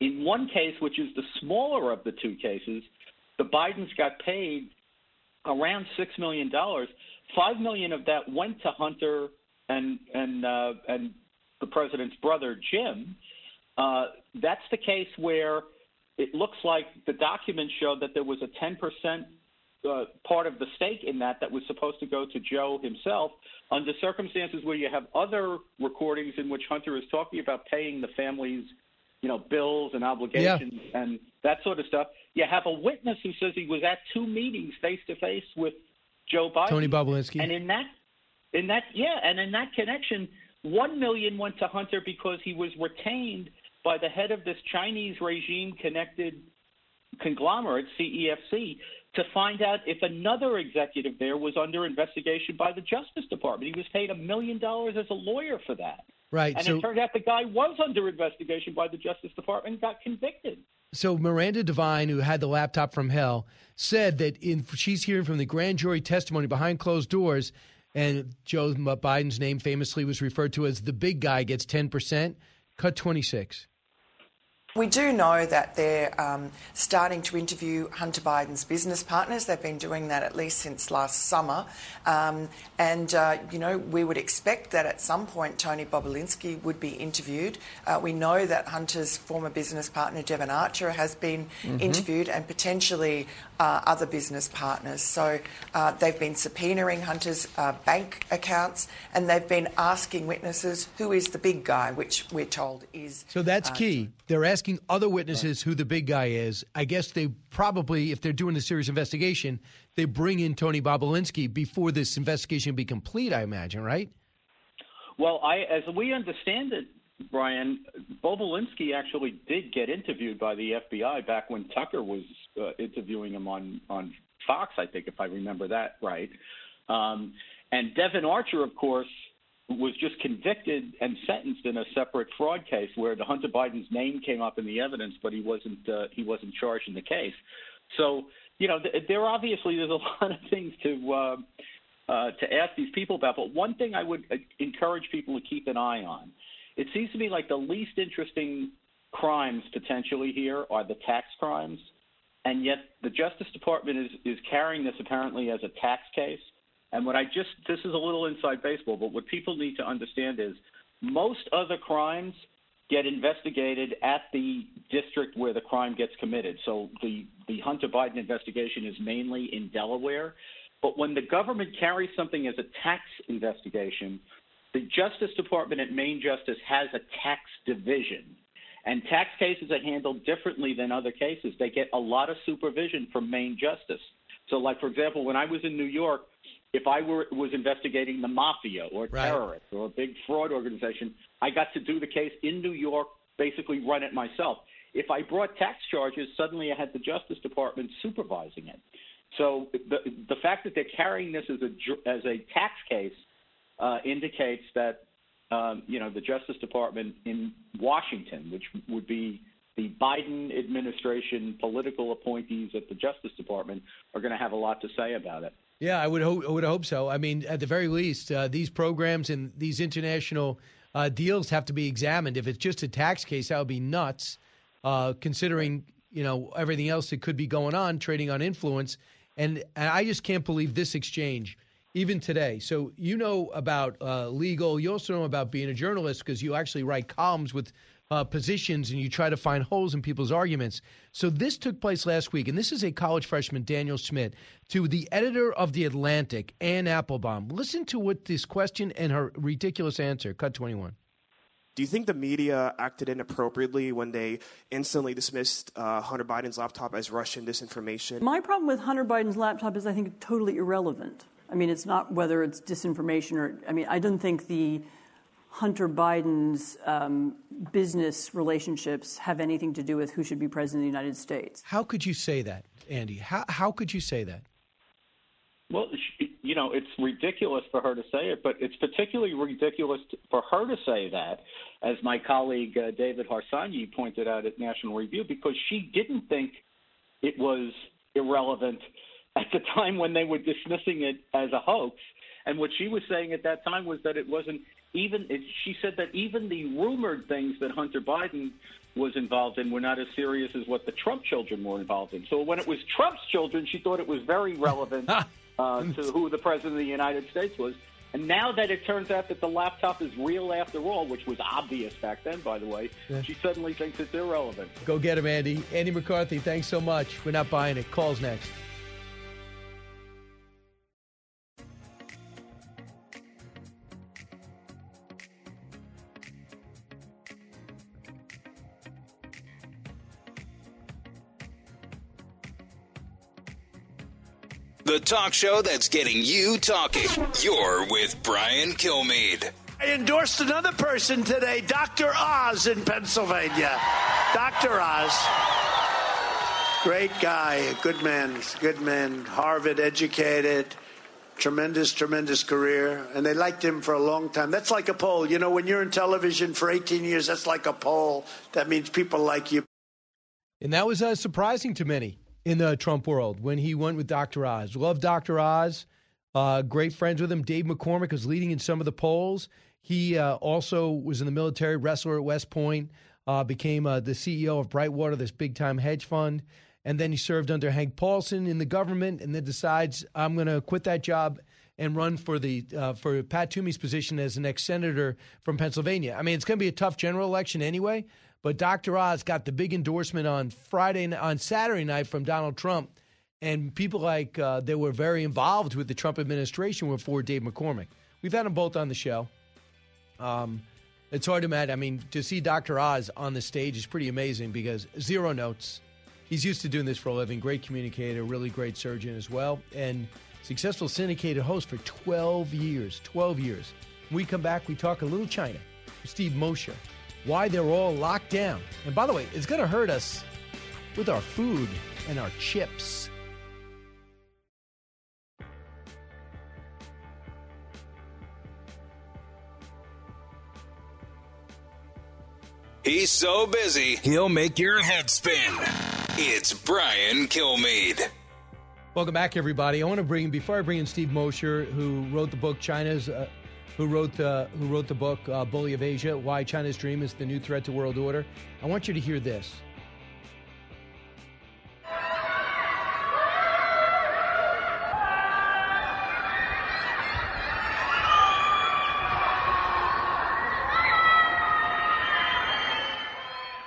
In one case, which is the smaller of the two cases, the Bidens got paid around six million dollars. Five million of that went to Hunter and and uh, and the president's brother Jim, uh, that's the case where it looks like the documents show that there was a 10 percent uh, part of the stake in that that was supposed to go to Joe himself under circumstances where you have other recordings in which Hunter is talking about paying the family's you know bills and obligations yeah. and that sort of stuff. You have a witness who says he was at two meetings face to face with Joe Biden, Tony Bobulinski, and in that in that, yeah, and in that connection, one million went to Hunter because he was retained by the head of this Chinese regime-connected conglomerate, CEFC, to find out if another executive there was under investigation by the Justice Department. He was paid a million dollars as a lawyer for that. Right. And so, it turned out the guy was under investigation by the Justice Department and got convicted. So Miranda Devine, who had the laptop from hell, said that in she's hearing from the grand jury testimony behind closed doors and Joe Biden's name famously was referred to as the big guy gets 10%. Cut 26. We do know that they're um, starting to interview Hunter Biden's business partners. They've been doing that at least since last summer. Um, and, uh, you know, we would expect that at some point Tony Bobulinski would be interviewed. Uh, we know that Hunter's former business partner, Devon Archer, has been mm-hmm. interviewed and potentially uh, other business partners. So uh, they've been subpoenaing Hunter's uh, bank accounts and they've been asking witnesses who is the big guy, which we're told is. So that's uh, key. They're asking asking other witnesses who the big guy is. I guess they probably, if they're doing a serious investigation, they bring in Tony Bobulinski before this investigation be complete. I imagine, right? Well, I, as we understand it, Brian, Bobulinski actually did get interviewed by the FBI back when Tucker was uh, interviewing him on on Fox, I think, if I remember that right. Um, and Devon Archer, of course, was just convicted and sentenced in a separate fraud case where the Hunter Biden's name came up in the evidence, but he wasn't uh, he wasn't charged in the case. So you know, th- there obviously there's a lot of things to uh, uh, to ask these people about. But one thing I would uh, encourage people to keep an eye on. It seems to me like the least interesting crimes potentially here are the tax crimes and yet the Justice Department is is carrying this apparently as a tax case. And what I just this is a little inside baseball, but what people need to understand is most other crimes get investigated at the district where the crime gets committed. So the the Hunter Biden investigation is mainly in Delaware, but when the government carries something as a tax investigation, the Justice Department at Main Justice has a tax division. And tax cases are handled differently than other cases. They get a lot of supervision from Main Justice. So, like for example, when I was in New York, if I were was investigating the mafia or Right. terrorists or a big fraud organization, I got to do the case in New York, basically run it myself. If I brought tax charges, suddenly I had the Justice Department supervising it. So the the fact that they're carrying this as a as a tax case uh, indicates that um, you know the Justice Department in Washington, which would be the Biden administration political appointees at the Justice Department, are going to have a lot to say about it. Yeah, I would hope. Would hope so. I mean, at the very least, uh, these programs and these international uh, deals have to be examined. If it's just a tax case, that would be nuts. Uh, considering you know everything else that could be going on, trading on influence, and, and I just can't believe this exchange, even today. So you know about uh, legal. You also know about being a journalist because you actually write columns with uh, positions and you try to find holes in people's arguments. So this took place last week, and this is a college freshman, Daniel Schmidt, to the editor of The Atlantic, Anne Applebaum. Listen to what this question and her ridiculous answer. Cut 21. Do you think the media acted inappropriately when they instantly dismissed uh, Hunter Biden's laptop as Russian disinformation? My problem with Hunter Biden's laptop is I think totally irrelevant. I mean, it's not whether it's disinformation or, I mean, I don't think the Hunter Biden's um, business relationships have anything to do with who should be president of the United States. How could you say that, Andy? How, how could you say that? Well, you know, it's ridiculous for her to say it, but it's particularly ridiculous for her to say that, as my colleague uh, David Harsanyi pointed out at National Review, because she didn't think it was irrelevant at the time when they were dismissing it as a hoax. And what she was saying at that time was that it wasn't even. She said that even the rumored things that Hunter Biden was involved in were not as serious as what the Trump children were involved in. So when it was Trump's children, she thought it was very relevant uh, to who the president of the United States was. And now that it turns out that the laptop is real after all, which was obvious back then, by the way, Yeah. she suddenly thinks it's irrelevant. Go get him, Andy. Andy McCarthy, thanks so much. We're not buying it. Calls next. Talk show that's getting you talking. You're with Brian Kilmeade. I endorsed another person today, Dr. Oz in Pennsylvania. Dr. Oz. Great guy, a good man, good man, Harvard educated, tremendous, tremendous career. And they liked him for a long time. That's like a poll. You know, when you're in television for 18 years, that's like a poll. That means people like you. And that was uh, surprising to many in the Trump world when he went with Dr. Oz. Love Dr. Oz. Uh, great friends with him. Dave McCormick was leading in some of the polls. He uh, also was in the military, wrestler at West Point, uh, became uh, the CEO of Bridgewater, this big time hedge fund. And then he served under Hank Paulson in the government and then decides, I'm going to quit that job and run for the uh, for Pat Toomey's position as the next senator from Pennsylvania. I mean, it's going to be a tough general election anyway. But Dr. Oz got the big endorsement on Friday on Saturday night from Donald Trump, and people like uh, they were very involved with the Trump administration were for Dave McCormick. We've had them both on the show. Um, it's hard to imagine. I mean, to see Dr. Oz on the stage is pretty amazing because zero notes. He's used to doing this for a living. Great communicator, really great surgeon as well, and successful syndicated host for 12 years. 12 years. When we come back, we talk a little China Steve Mosher, why they're all locked down. And by the way, it's going to hurt us with our food and our chips. He's so busy, he'll make your head spin. It's Brian Kilmeade. Welcome back, everybody. I want to bring before I bring in Steve Mosher, who wrote the book China's, uh, who wrote the, who wrote the book uh, Bully of Asia Why China's Dream is the New Threat to World Order. I want you to hear this.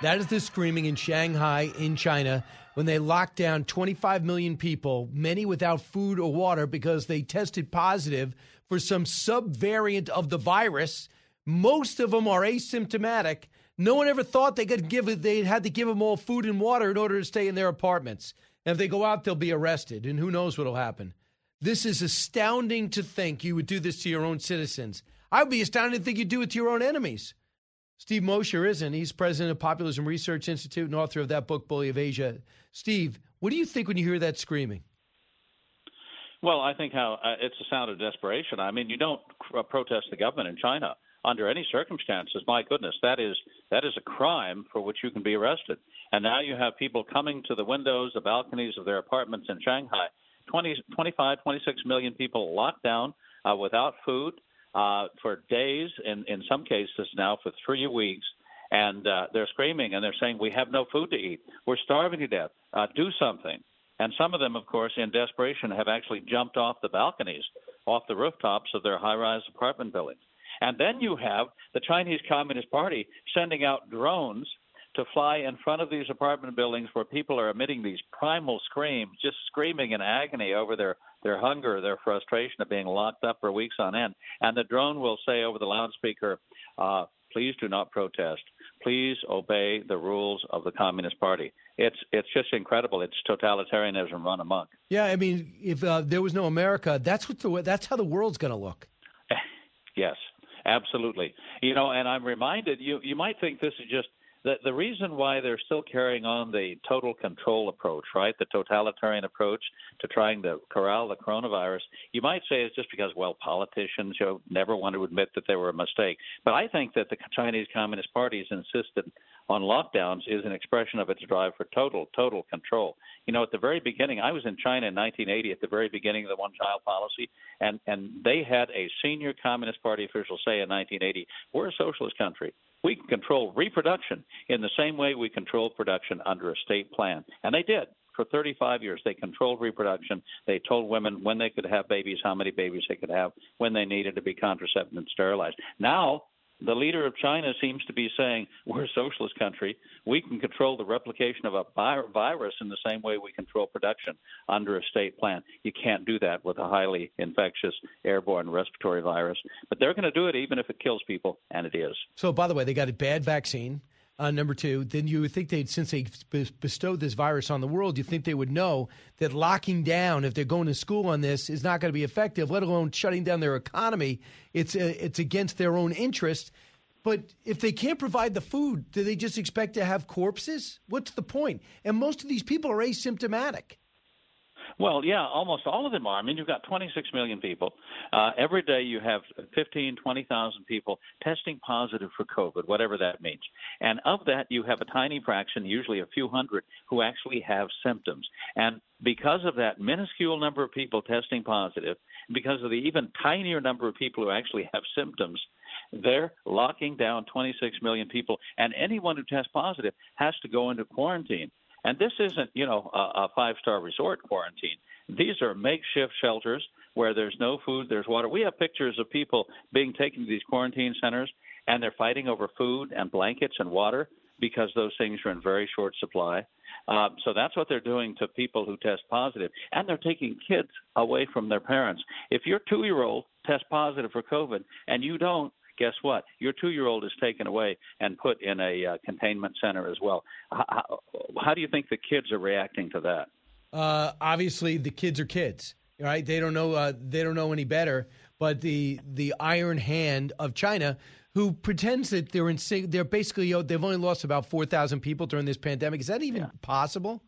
That is the screaming in Shanghai, in China, when they locked down 25 million people, many without food or water because they tested positive for some subvariant of the virus. Most of them are asymptomatic. No one ever thought they could give they had to give them all food and water in order to stay in their apartments. And if they go out, they'll be arrested, and who knows what'll happen. This is astounding to think you would do this to your own citizens. I would be astounded to think you'd do it to your own enemies. Steve Mosher isn't. He's president of Population Research Institute and author of that book, Bully of Asia. Steve, what do you think when you hear that screaming? Well, I think how uh, it's a sound of desperation. I mean, you don't uh, protest the government in China under any circumstances. My goodness, that is that is a crime for which you can be arrested. And now you have people coming to the windows, the balconies of their apartments in Shanghai. 20, 25, 26 million people locked down uh, without food, uh, for days, in, in some cases now for three weeks. And uh, they're screaming and they're saying, We have no food to eat. We're starving to death. Uh, do something. And some of them, of course, in desperation, have actually jumped off the balconies, off the rooftops of their high rise apartment buildings. And then you have the Chinese Communist Party sending out drones to fly in front of these apartment buildings where people are emitting these primal screams, just screaming in agony over their their hunger, their frustration of being locked up for weeks on end. And the drone will say over the loudspeaker, uh, "Please do not protest. Please obey the rules of the Communist Party." It's it's just incredible. It's totalitarianism run amok. Yeah, I mean, if uh, there was no America, that's what the that's how the world's going to look. yes, absolutely. You know, and I'm reminded. You you might think this is just the the reason why they're still carrying on the total control approach, right, the totalitarian approach to trying to corral the coronavirus, you might say it's just because well politicians you know, never want to admit that they were a mistake. But I think that the Chinese Communist Party's insisted on lockdowns is an expression of its drive for total total control. You know, at the very beginning, I was in China in 1980 at the very beginning of the one child policy, and and they had a senior Communist Party official say in 1980, "We're a socialist country. We can control reproduction in the same way we control production under a state plan," and they did. For 35 years, they controlled reproduction. They told women when they could have babies, how many babies they could have, when they needed to be contracepted and sterilized. Now the leader of China seems to be saying we're a socialist country. We can control the replication of a virus in the same way we control production under a state plan. You can't do that with a highly infectious airborne respiratory virus. But they're going to do it even if it kills people, and it is. So, by the way, they got a bad vaccine. Uh, number two, then you would think they'd, since they bestowed this virus on the world, you think they would know that locking down, if they're going to school on this, is not going to be effective, let alone shutting down their economy. It's, uh, it's against their own interest. But if they can't provide the food, do they just expect to have corpses? What's the point? And most of these people are asymptomatic. Well, yeah, almost all of them are. I mean, you've got 26 million people. Uh, every day you have 15, 20,000 people testing positive for COVID, whatever that means. And of that, you have a tiny fraction, usually a few hundred, who actually have symptoms. And because of that minuscule number of people testing positive, because of the even tinier number of people who actually have symptoms, they're locking down 26 million people, and anyone who tests positive has to go into quarantine. And this isn't, you know, a, a five star resort quarantine. These are makeshift shelters where there's no food, there's water. We have pictures of people being taken to these quarantine centers and they're fighting over food and blankets and water because those things are in very short supply. Uh, so that's what they're doing to people who test positive, and they're taking kids away from their parents. If your two-year-old tests positive for COVID and you don't, guess what? Your two year old is taken away and put in a uh, containment center as well. How, how, do you think the kids are reacting to that? Uh, obviously, the kids are kids, right? They don't know. Uh, they don't know any better. But the the iron hand of China, who pretends that they're in, they're basically they've only lost about four thousand people during this pandemic. Is that even yeah. possible?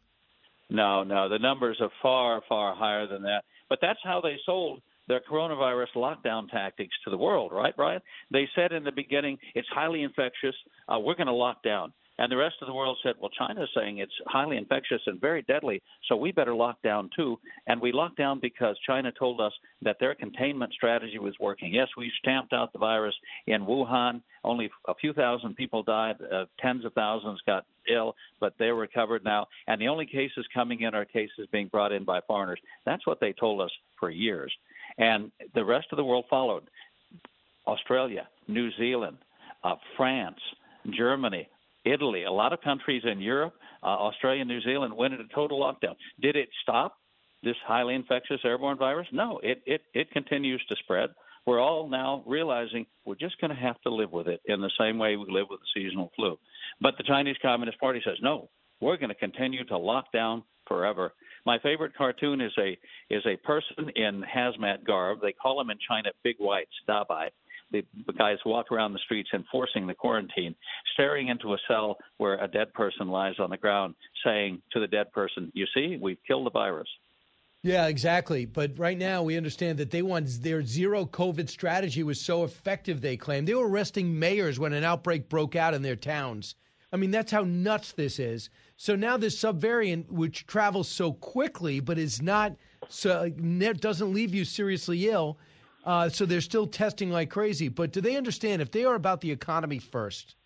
No, no. The numbers are far, far higher than that. But that's how they sold their coronavirus lockdown tactics to the world, right, Brian? They said in the beginning it's highly infectious. Uh, we're going to lock down. And the rest of the world said, well, China's saying it's highly infectious and very deadly, so we better lock down too. And we locked down because China told us that their containment strategy was working. Yes, we stamped out the virus in Wuhan. Only a few thousand people died, uh, tens of thousands got ill, but they're recovered now. And the only cases coming in are cases being brought in by foreigners. That's what they told us for years. And the rest of the world followed Australia, New Zealand, uh, France, Germany, Italy, a lot of countries in Europe, uh, Australia, New Zealand went into total lockdown. Did it stop this highly infectious airborne virus? No, it, it, it continues to spread. We're all now realizing we're just going to have to live with it in the same way we live with the seasonal flu. But the Chinese Communist Party says, no, we're going to continue to lock down forever. My favorite cartoon is a is a person in hazmat garb. They call them in China big whites, dabai. The, the guys walk around the streets enforcing the quarantine, staring into a cell where a dead person lies on the ground, saying to the dead person, "You see, we've killed the virus." Yeah, exactly. But right now, we understand that they want their zero COVID strategy was so effective. They claim they were arresting mayors when an outbreak broke out in their towns. I mean, that's how nuts this is. So now this subvariant, which travels so quickly but is not so doesn't leave you seriously ill. Uh, so they're still testing like crazy. But do they understand if they are about the economy first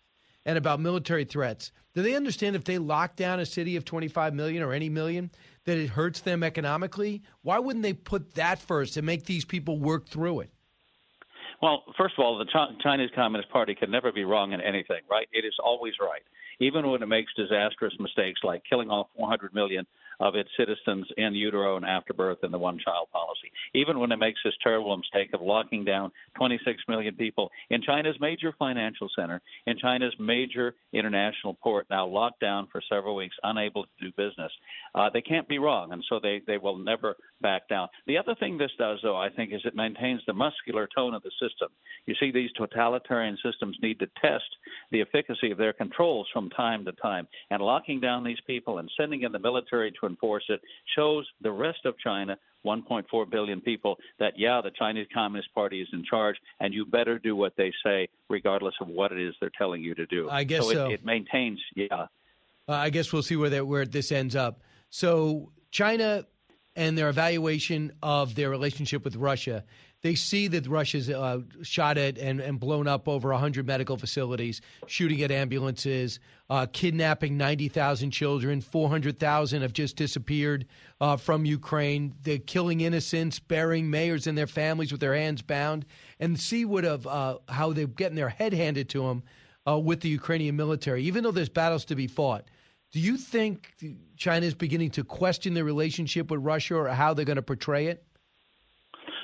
and about military threats? Do they understand if they lock down a city of 25 million or any million that it hurts them economically? Why wouldn't they put that first and make these people work through it? Well, first of all, the Ch- Chinese Communist Party can never be wrong in anything, right? It is always right, even when it makes disastrous mistakes like killing off 400 million of its citizens in utero and afterbirth in the one child policy. Even when it makes this terrible mistake of locking down 26 million people in China's major financial center, in China's major international port, now locked down for several weeks, unable to do business. Uh, they can't be wrong, and so they, they will never back down. The other thing this does, though, I think, is it maintains the muscular tone of the system. You see, these totalitarian systems need to test the efficacy of their controls from time to time, and locking down these people and sending in the military to enforce it shows the rest of China 1.4 billion people that yeah the chinese communist party is in charge and you better do what they say regardless of what it is they're telling you to do. I guess so, so. It, it, maintains yeah. Uh, i guess we'll see where that where this ends up. So china and their evaluation of their relationship with russia they see that Russia's uh, shot at and, and, blown up over 100 medical facilities, shooting at ambulances, uh, kidnapping 90,000 children, 400,000 have just disappeared uh, from Ukraine. They're killing innocents, burying mayors and their families with their hands bound, and see what of uh, how they're getting their head handed to them uh, with the Ukrainian military, even though there's battles to be fought. Do you think China is beginning to question their relationship with Russia or how they're going to portray it?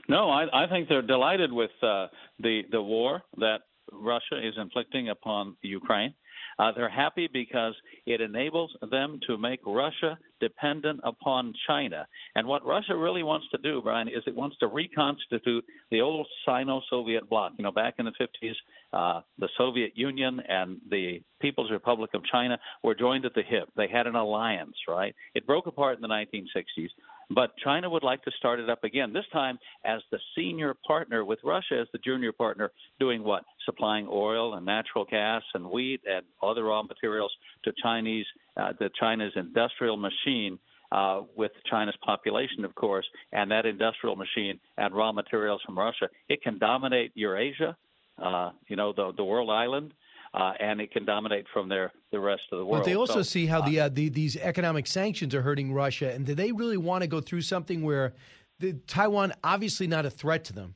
No, I, I think they're delighted with uh, the the war that Russia is inflicting upon Ukraine. Uh, they're happy because it enables them to make Russia dependent upon China. And what Russia really wants to do, Brian, is it wants to reconstitute the old Sino Soviet bloc. You know, back in the 50s, uh, the Soviet Union and the People's Republic of China were joined at the hip. They had an alliance, right? It broke apart in the 1960s. But China would like to start it up again, this time as the senior partner with Russia as the junior partner, doing what? Supplying oil and natural gas and wheat and other raw materials to Chinese, uh, to China's industrial machine. Uh, with China's population, of course, and that industrial machine and raw materials from Russia, it can dominate Eurasia, uh, you know, the, the world island, uh, and it can dominate from there the rest of the world. But they also so, see how the, uh, the, these economic sanctions are hurting Russia, and do they really want to go through something where the, Taiwan obviously not a threat to them,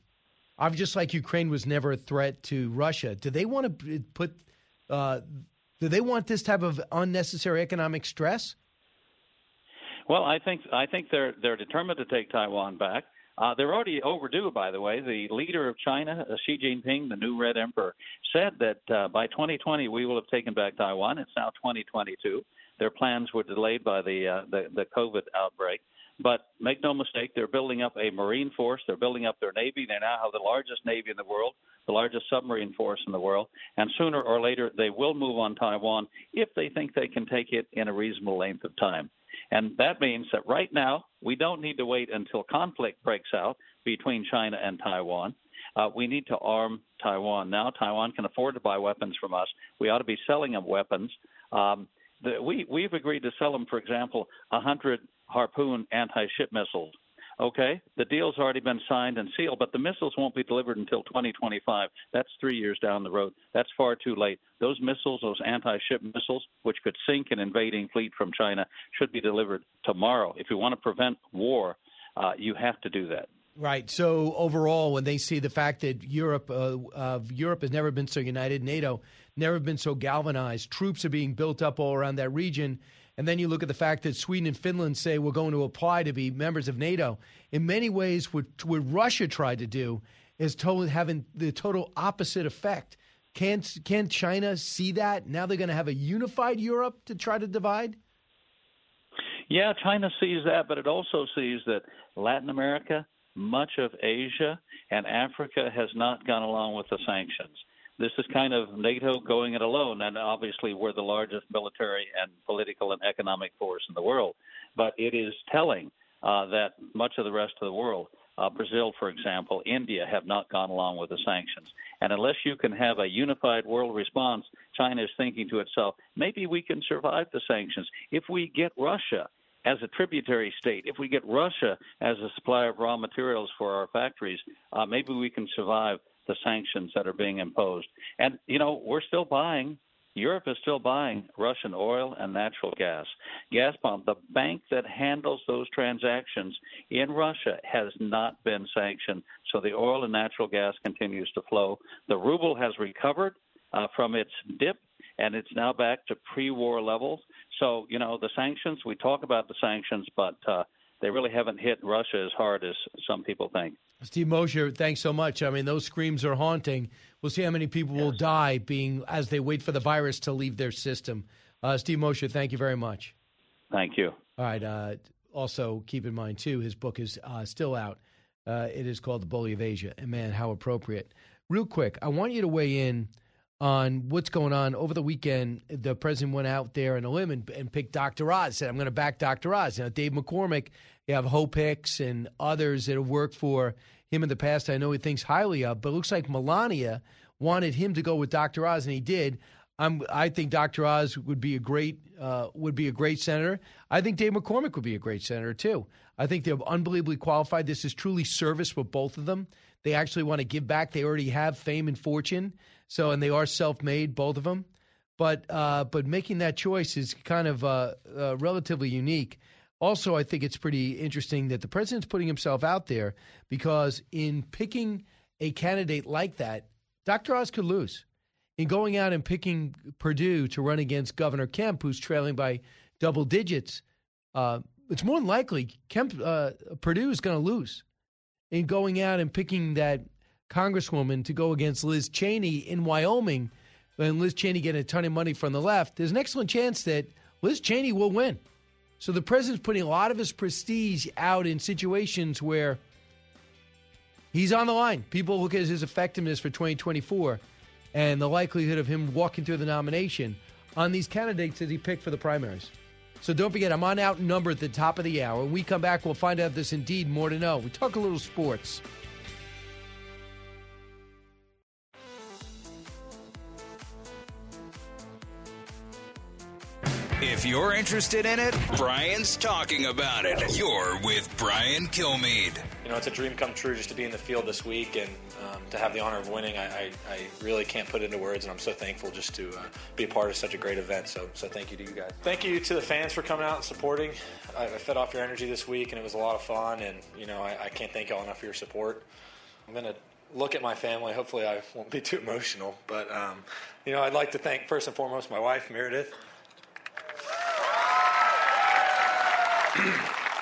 just like Ukraine was never a threat to Russia. Do they want to put? Uh, do they want this type of unnecessary economic stress? Well, I think I think they're they're determined to take Taiwan back. Uh, they're already overdue, by the way. The leader of China, uh, Xi Jinping, the new Red Emperor, said that uh, by 2020 we will have taken back Taiwan. It's now 2022. Their plans were delayed by the uh, the, the COVID outbreak. But make no mistake, they're building up a marine force. They're building up their navy. They now have the largest navy in the world, the largest submarine force in the world. And sooner or later, they will move on Taiwan if they think they can take it in a reasonable length of time. And that means that right now, we don't need to wait until conflict breaks out between China and Taiwan. Uh, we need to arm Taiwan now. Taiwan can afford to buy weapons from us. We ought to be selling them weapons. Um, the, we, we've agreed to sell them, for example, 100 Harpoon anti ship missiles Okay, the deal's already been signed and sealed, but the missiles won't be delivered until 2025. That's three years down the road. That's far too late. Those missiles, those anti ship missiles, which could sink an invading fleet from China, should be delivered tomorrow. If you want to prevent war, uh, you have to do that. Right. So overall, when they see the fact that Europe, uh, uh, Europe has never been so united, NATO, never been so galvanized. Troops are being built up all around that region. And then you look at the fact that Sweden and Finland say we're going to apply to be members of NATO. In many ways, what, what Russia tried to do is having the total opposite effect. Can't, can China see that? Now they're going to have a unified Europe to try to divide? Yeah, China sees that, but it also sees that Latin America, much of Asia, and Africa has not gone along with the sanctions. This is kind of NATO going it alone, and obviously we're the largest military and political and economic force in the world. But it is telling uh, that much of the rest of the world, uh, Brazil, for example, India, have not gone along with the sanctions. And unless you can have a unified world response, China is thinking to itself, maybe we can survive the sanctions if we get Russia as a tributary state, if we get Russia as a supplier of raw materials for our factories, uh, maybe we can survive the sanctions that are being imposed. And, you know, we're still buying, Europe is still buying Russian oil and natural gas. Gazprom, the bank that handles those transactions in Russia, has not been sanctioned. So the oil and natural gas continues to flow. The ruble has recovered uh, from its dip and it's now back to pre-war levels. So you know the sanctions. We talk about the sanctions, but uh, they really haven't hit Russia as hard as some people think. Steve Mosher, thanks so much. I mean, those screams are haunting. We'll see how many people yes. will die being as they wait for the virus to leave their system. Uh, Steve Mosher, thank you very much. Thank you. All right. Uh, also, keep in mind too, his book is uh, still out. Uh, it is called The Bully of Asia, and man, how appropriate. Real quick, I want you to weigh in on what's going on over the weekend. The president went out there in a limb and, and picked Dr. Oz. Said, "I'm going to back Dr. Oz." Now, Dave McCormick, you have Hope Hicks and others that have worked for him in the past. I know he thinks highly of, but it looks like Melania wanted him to go with Dr. Oz, and he did. I'm, I think Dr. Oz would be a great uh, would be a great senator. I think Dave McCormick would be a great senator too. I think they're unbelievably qualified. This is truly service for both of them. They actually want to give back. They already have fame and fortune. So, and they are self-made, both of them. But uh, but making that choice is kind of uh, uh, relatively unique. Also, I think it's pretty interesting that the president's putting himself out there because in picking a candidate like that, Dr. Oz could lose. In going out and picking Perdue to run against Governor Kemp, who's trailing by double digits, uh, it's more than likely Kemp uh, Perdue is going to lose. In going out and picking that congresswoman to go against Liz Cheney in Wyoming, and Liz Cheney getting a ton of money from the left, there's an excellent chance that Liz Cheney will win. So the president's putting a lot of his prestige out in situations where he's on the line. People look at his effectiveness for 2024 and the likelihood of him walking through the nomination on these candidates that he picked for the primaries. So don't forget, I'm on outnumbered at the top of the hour. When we come back, we'll find out if there's indeed more to know. We talk a little sports. If you're interested in it, Brian's talking about it. You're with Brian Kilmeade. You know, it's a dream come true just to be in the field this week and um, to have the honor of winning. I, I, I, really can't put into words, and I'm so thankful just to uh, be a part of such a great event. So, so thank you to you guys. Thank you to the fans for coming out and supporting. I, I fed off your energy this week, and it was a lot of fun. And you know, I, I can't thank y'all enough for your support. I'm gonna look at my family. Hopefully, I won't be too emotional. But um, you know, I'd like to thank first and foremost my wife Meredith.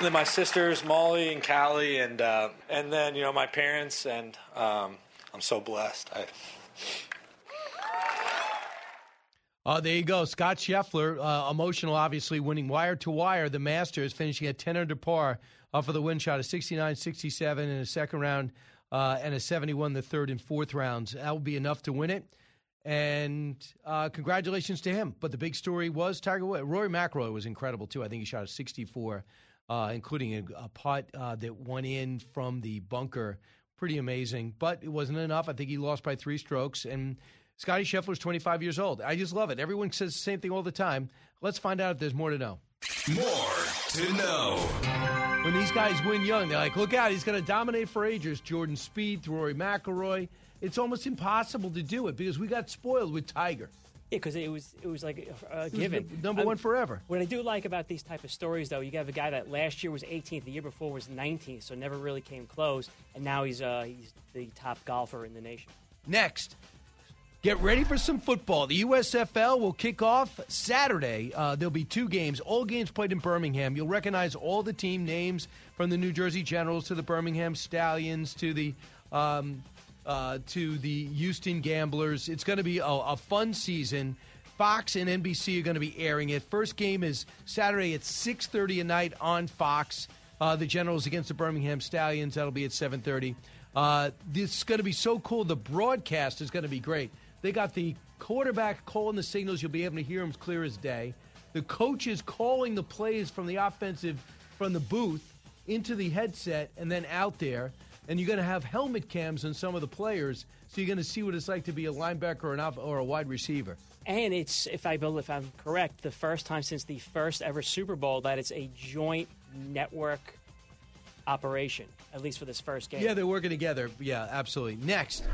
Then my sisters Molly and Callie, and uh, and then you know my parents, and um, I'm so blessed. I... Uh, there you go. Scott Scheffler, uh, emotional, obviously, winning wire to wire. The Masters finishing at 10 under par uh, for the win shot, a 69 67 in a second round uh, and a 71 the third and fourth rounds. That will be enough to win it. And uh, congratulations to him. But the big story was Tiger Woods. Rory McIlroy was incredible too. I think he shot a 64, uh, including a, a putt uh, that went in from the bunker. Pretty amazing, but it wasn't enough. I think he lost by three strokes. And Scottie Scheffler's 25 years old. I just love it. Everyone says the same thing all the time. Let's find out if there's more to know. More to know. When these guys win young, they're like, look out, he's going to dominate for ages. Jordan Spieth, Rory McIlroy it's almost impossible to do it because we got spoiled with Tiger. Yeah, because it was it was like a, given number one forever. What I do like about these type of stories, though, you have a guy that last year was 18th, the year before was 19th, so never really came close, and now he's uh, he's the top golfer in the nation. Next, Get ready for some football. The USFL will kick off Saturday. Uh, there'll be two games, all games played in Birmingham. You'll recognize all the team names from the New Jersey Generals to the Birmingham Stallions to the um, uh, to the Houston Gamblers. It's going to be a, a fun season. Fox and NBC are going to be airing it. First game is Saturday at 6:30 at night on Fox. Uh, the Generals against the Birmingham Stallions. That'll be at 7:30. Uh, this is going to be so cool. The broadcast is going to be great. They got the quarterback calling the signals. You'll be able to hear as clear as day. The coaches calling the plays from the offensive from the booth into the headset and then out there. And you're going to have helmet cams on some of the players, so you're going to see what it's like to be a linebacker or, an or a wide receiver. And it's, if I believe, if I'm correct, the first time since the first ever Super Bowl that it's a joint network operation, at least for this first game. Yeah, they're working together. Yeah, absolutely. Next,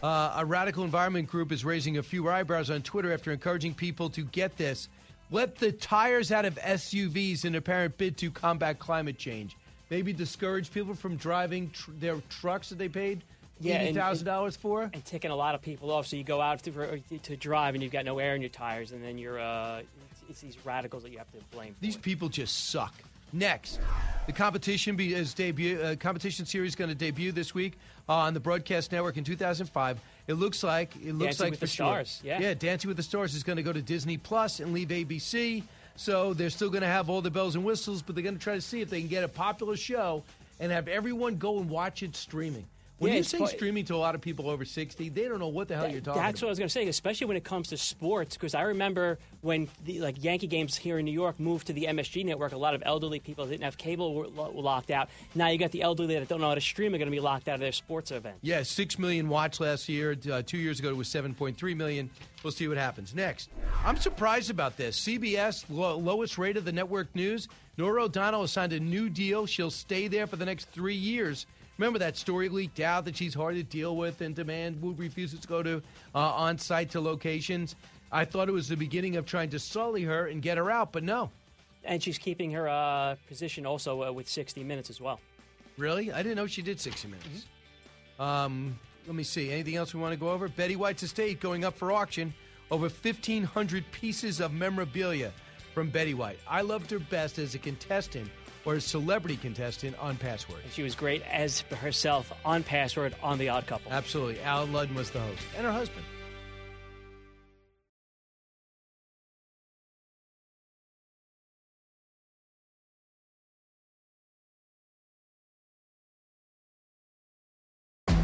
uh, a radical environment group is raising a few eyebrows on Twitter after encouraging people to get this. Let the tires out of SUVs in apparent bid to combat climate change. Maybe discourage people from driving tr- their trucks that they paid Yeah, eighty thousand dollars for. and ticking a lot of people off. So you go out to, to drive and you've got no air in your tires, and then you're uh, it's, it's these radicals that you have to blame. These people just suck. Next, the competition be, is debut. Uh, competition series going to debut this week uh, on the broadcast network in 2005. It looks like it looks Dancing like with for the sure. Stars, yeah. yeah. Dancing with the Stars is going to go to Disney Plus and leave ABC. So they're still going to have all the bells and whistles, but they're going to try to see if they can get a popular show and have everyone go and watch it streaming. When Yeah, you say quite- streaming to a lot of people over 60, they don't know what the hell you're talking That's about. what I was going to say, especially when it comes to sports, because I remember when the like Yankee games here in New York moved to the MSG network. A lot of elderly people that didn't have cable were, lo- were locked out. Now you got the elderly that don't know how to stream are going to be locked out of their sports event. Yeah, six million watch last year. Uh, two years ago, it was seven point three million. We'll see what happens next. I'm surprised about this. CBS, lo- lowest rate of the network news. Norah O'Donnell has signed a new deal. She'll stay there for the next three years. Remember that story leaked out that she's hard to deal with and demand who refuses to go to uh, on site to locations. I thought it was the beginning of trying to sully her and get her out, but no. And she's keeping her uh, position also uh, with 60 Minutes as well. Really? I didn't know she did 60 minutes. Um, let me see. Anything else we want to go over? Betty White's estate going up for auction. Over 1,500 pieces of memorabilia from Betty White. I loved her best as a contestant or a celebrity contestant on Password. She was great as herself on Password on The Odd Couple. Absolutely. Al Ludden was the host and her husband.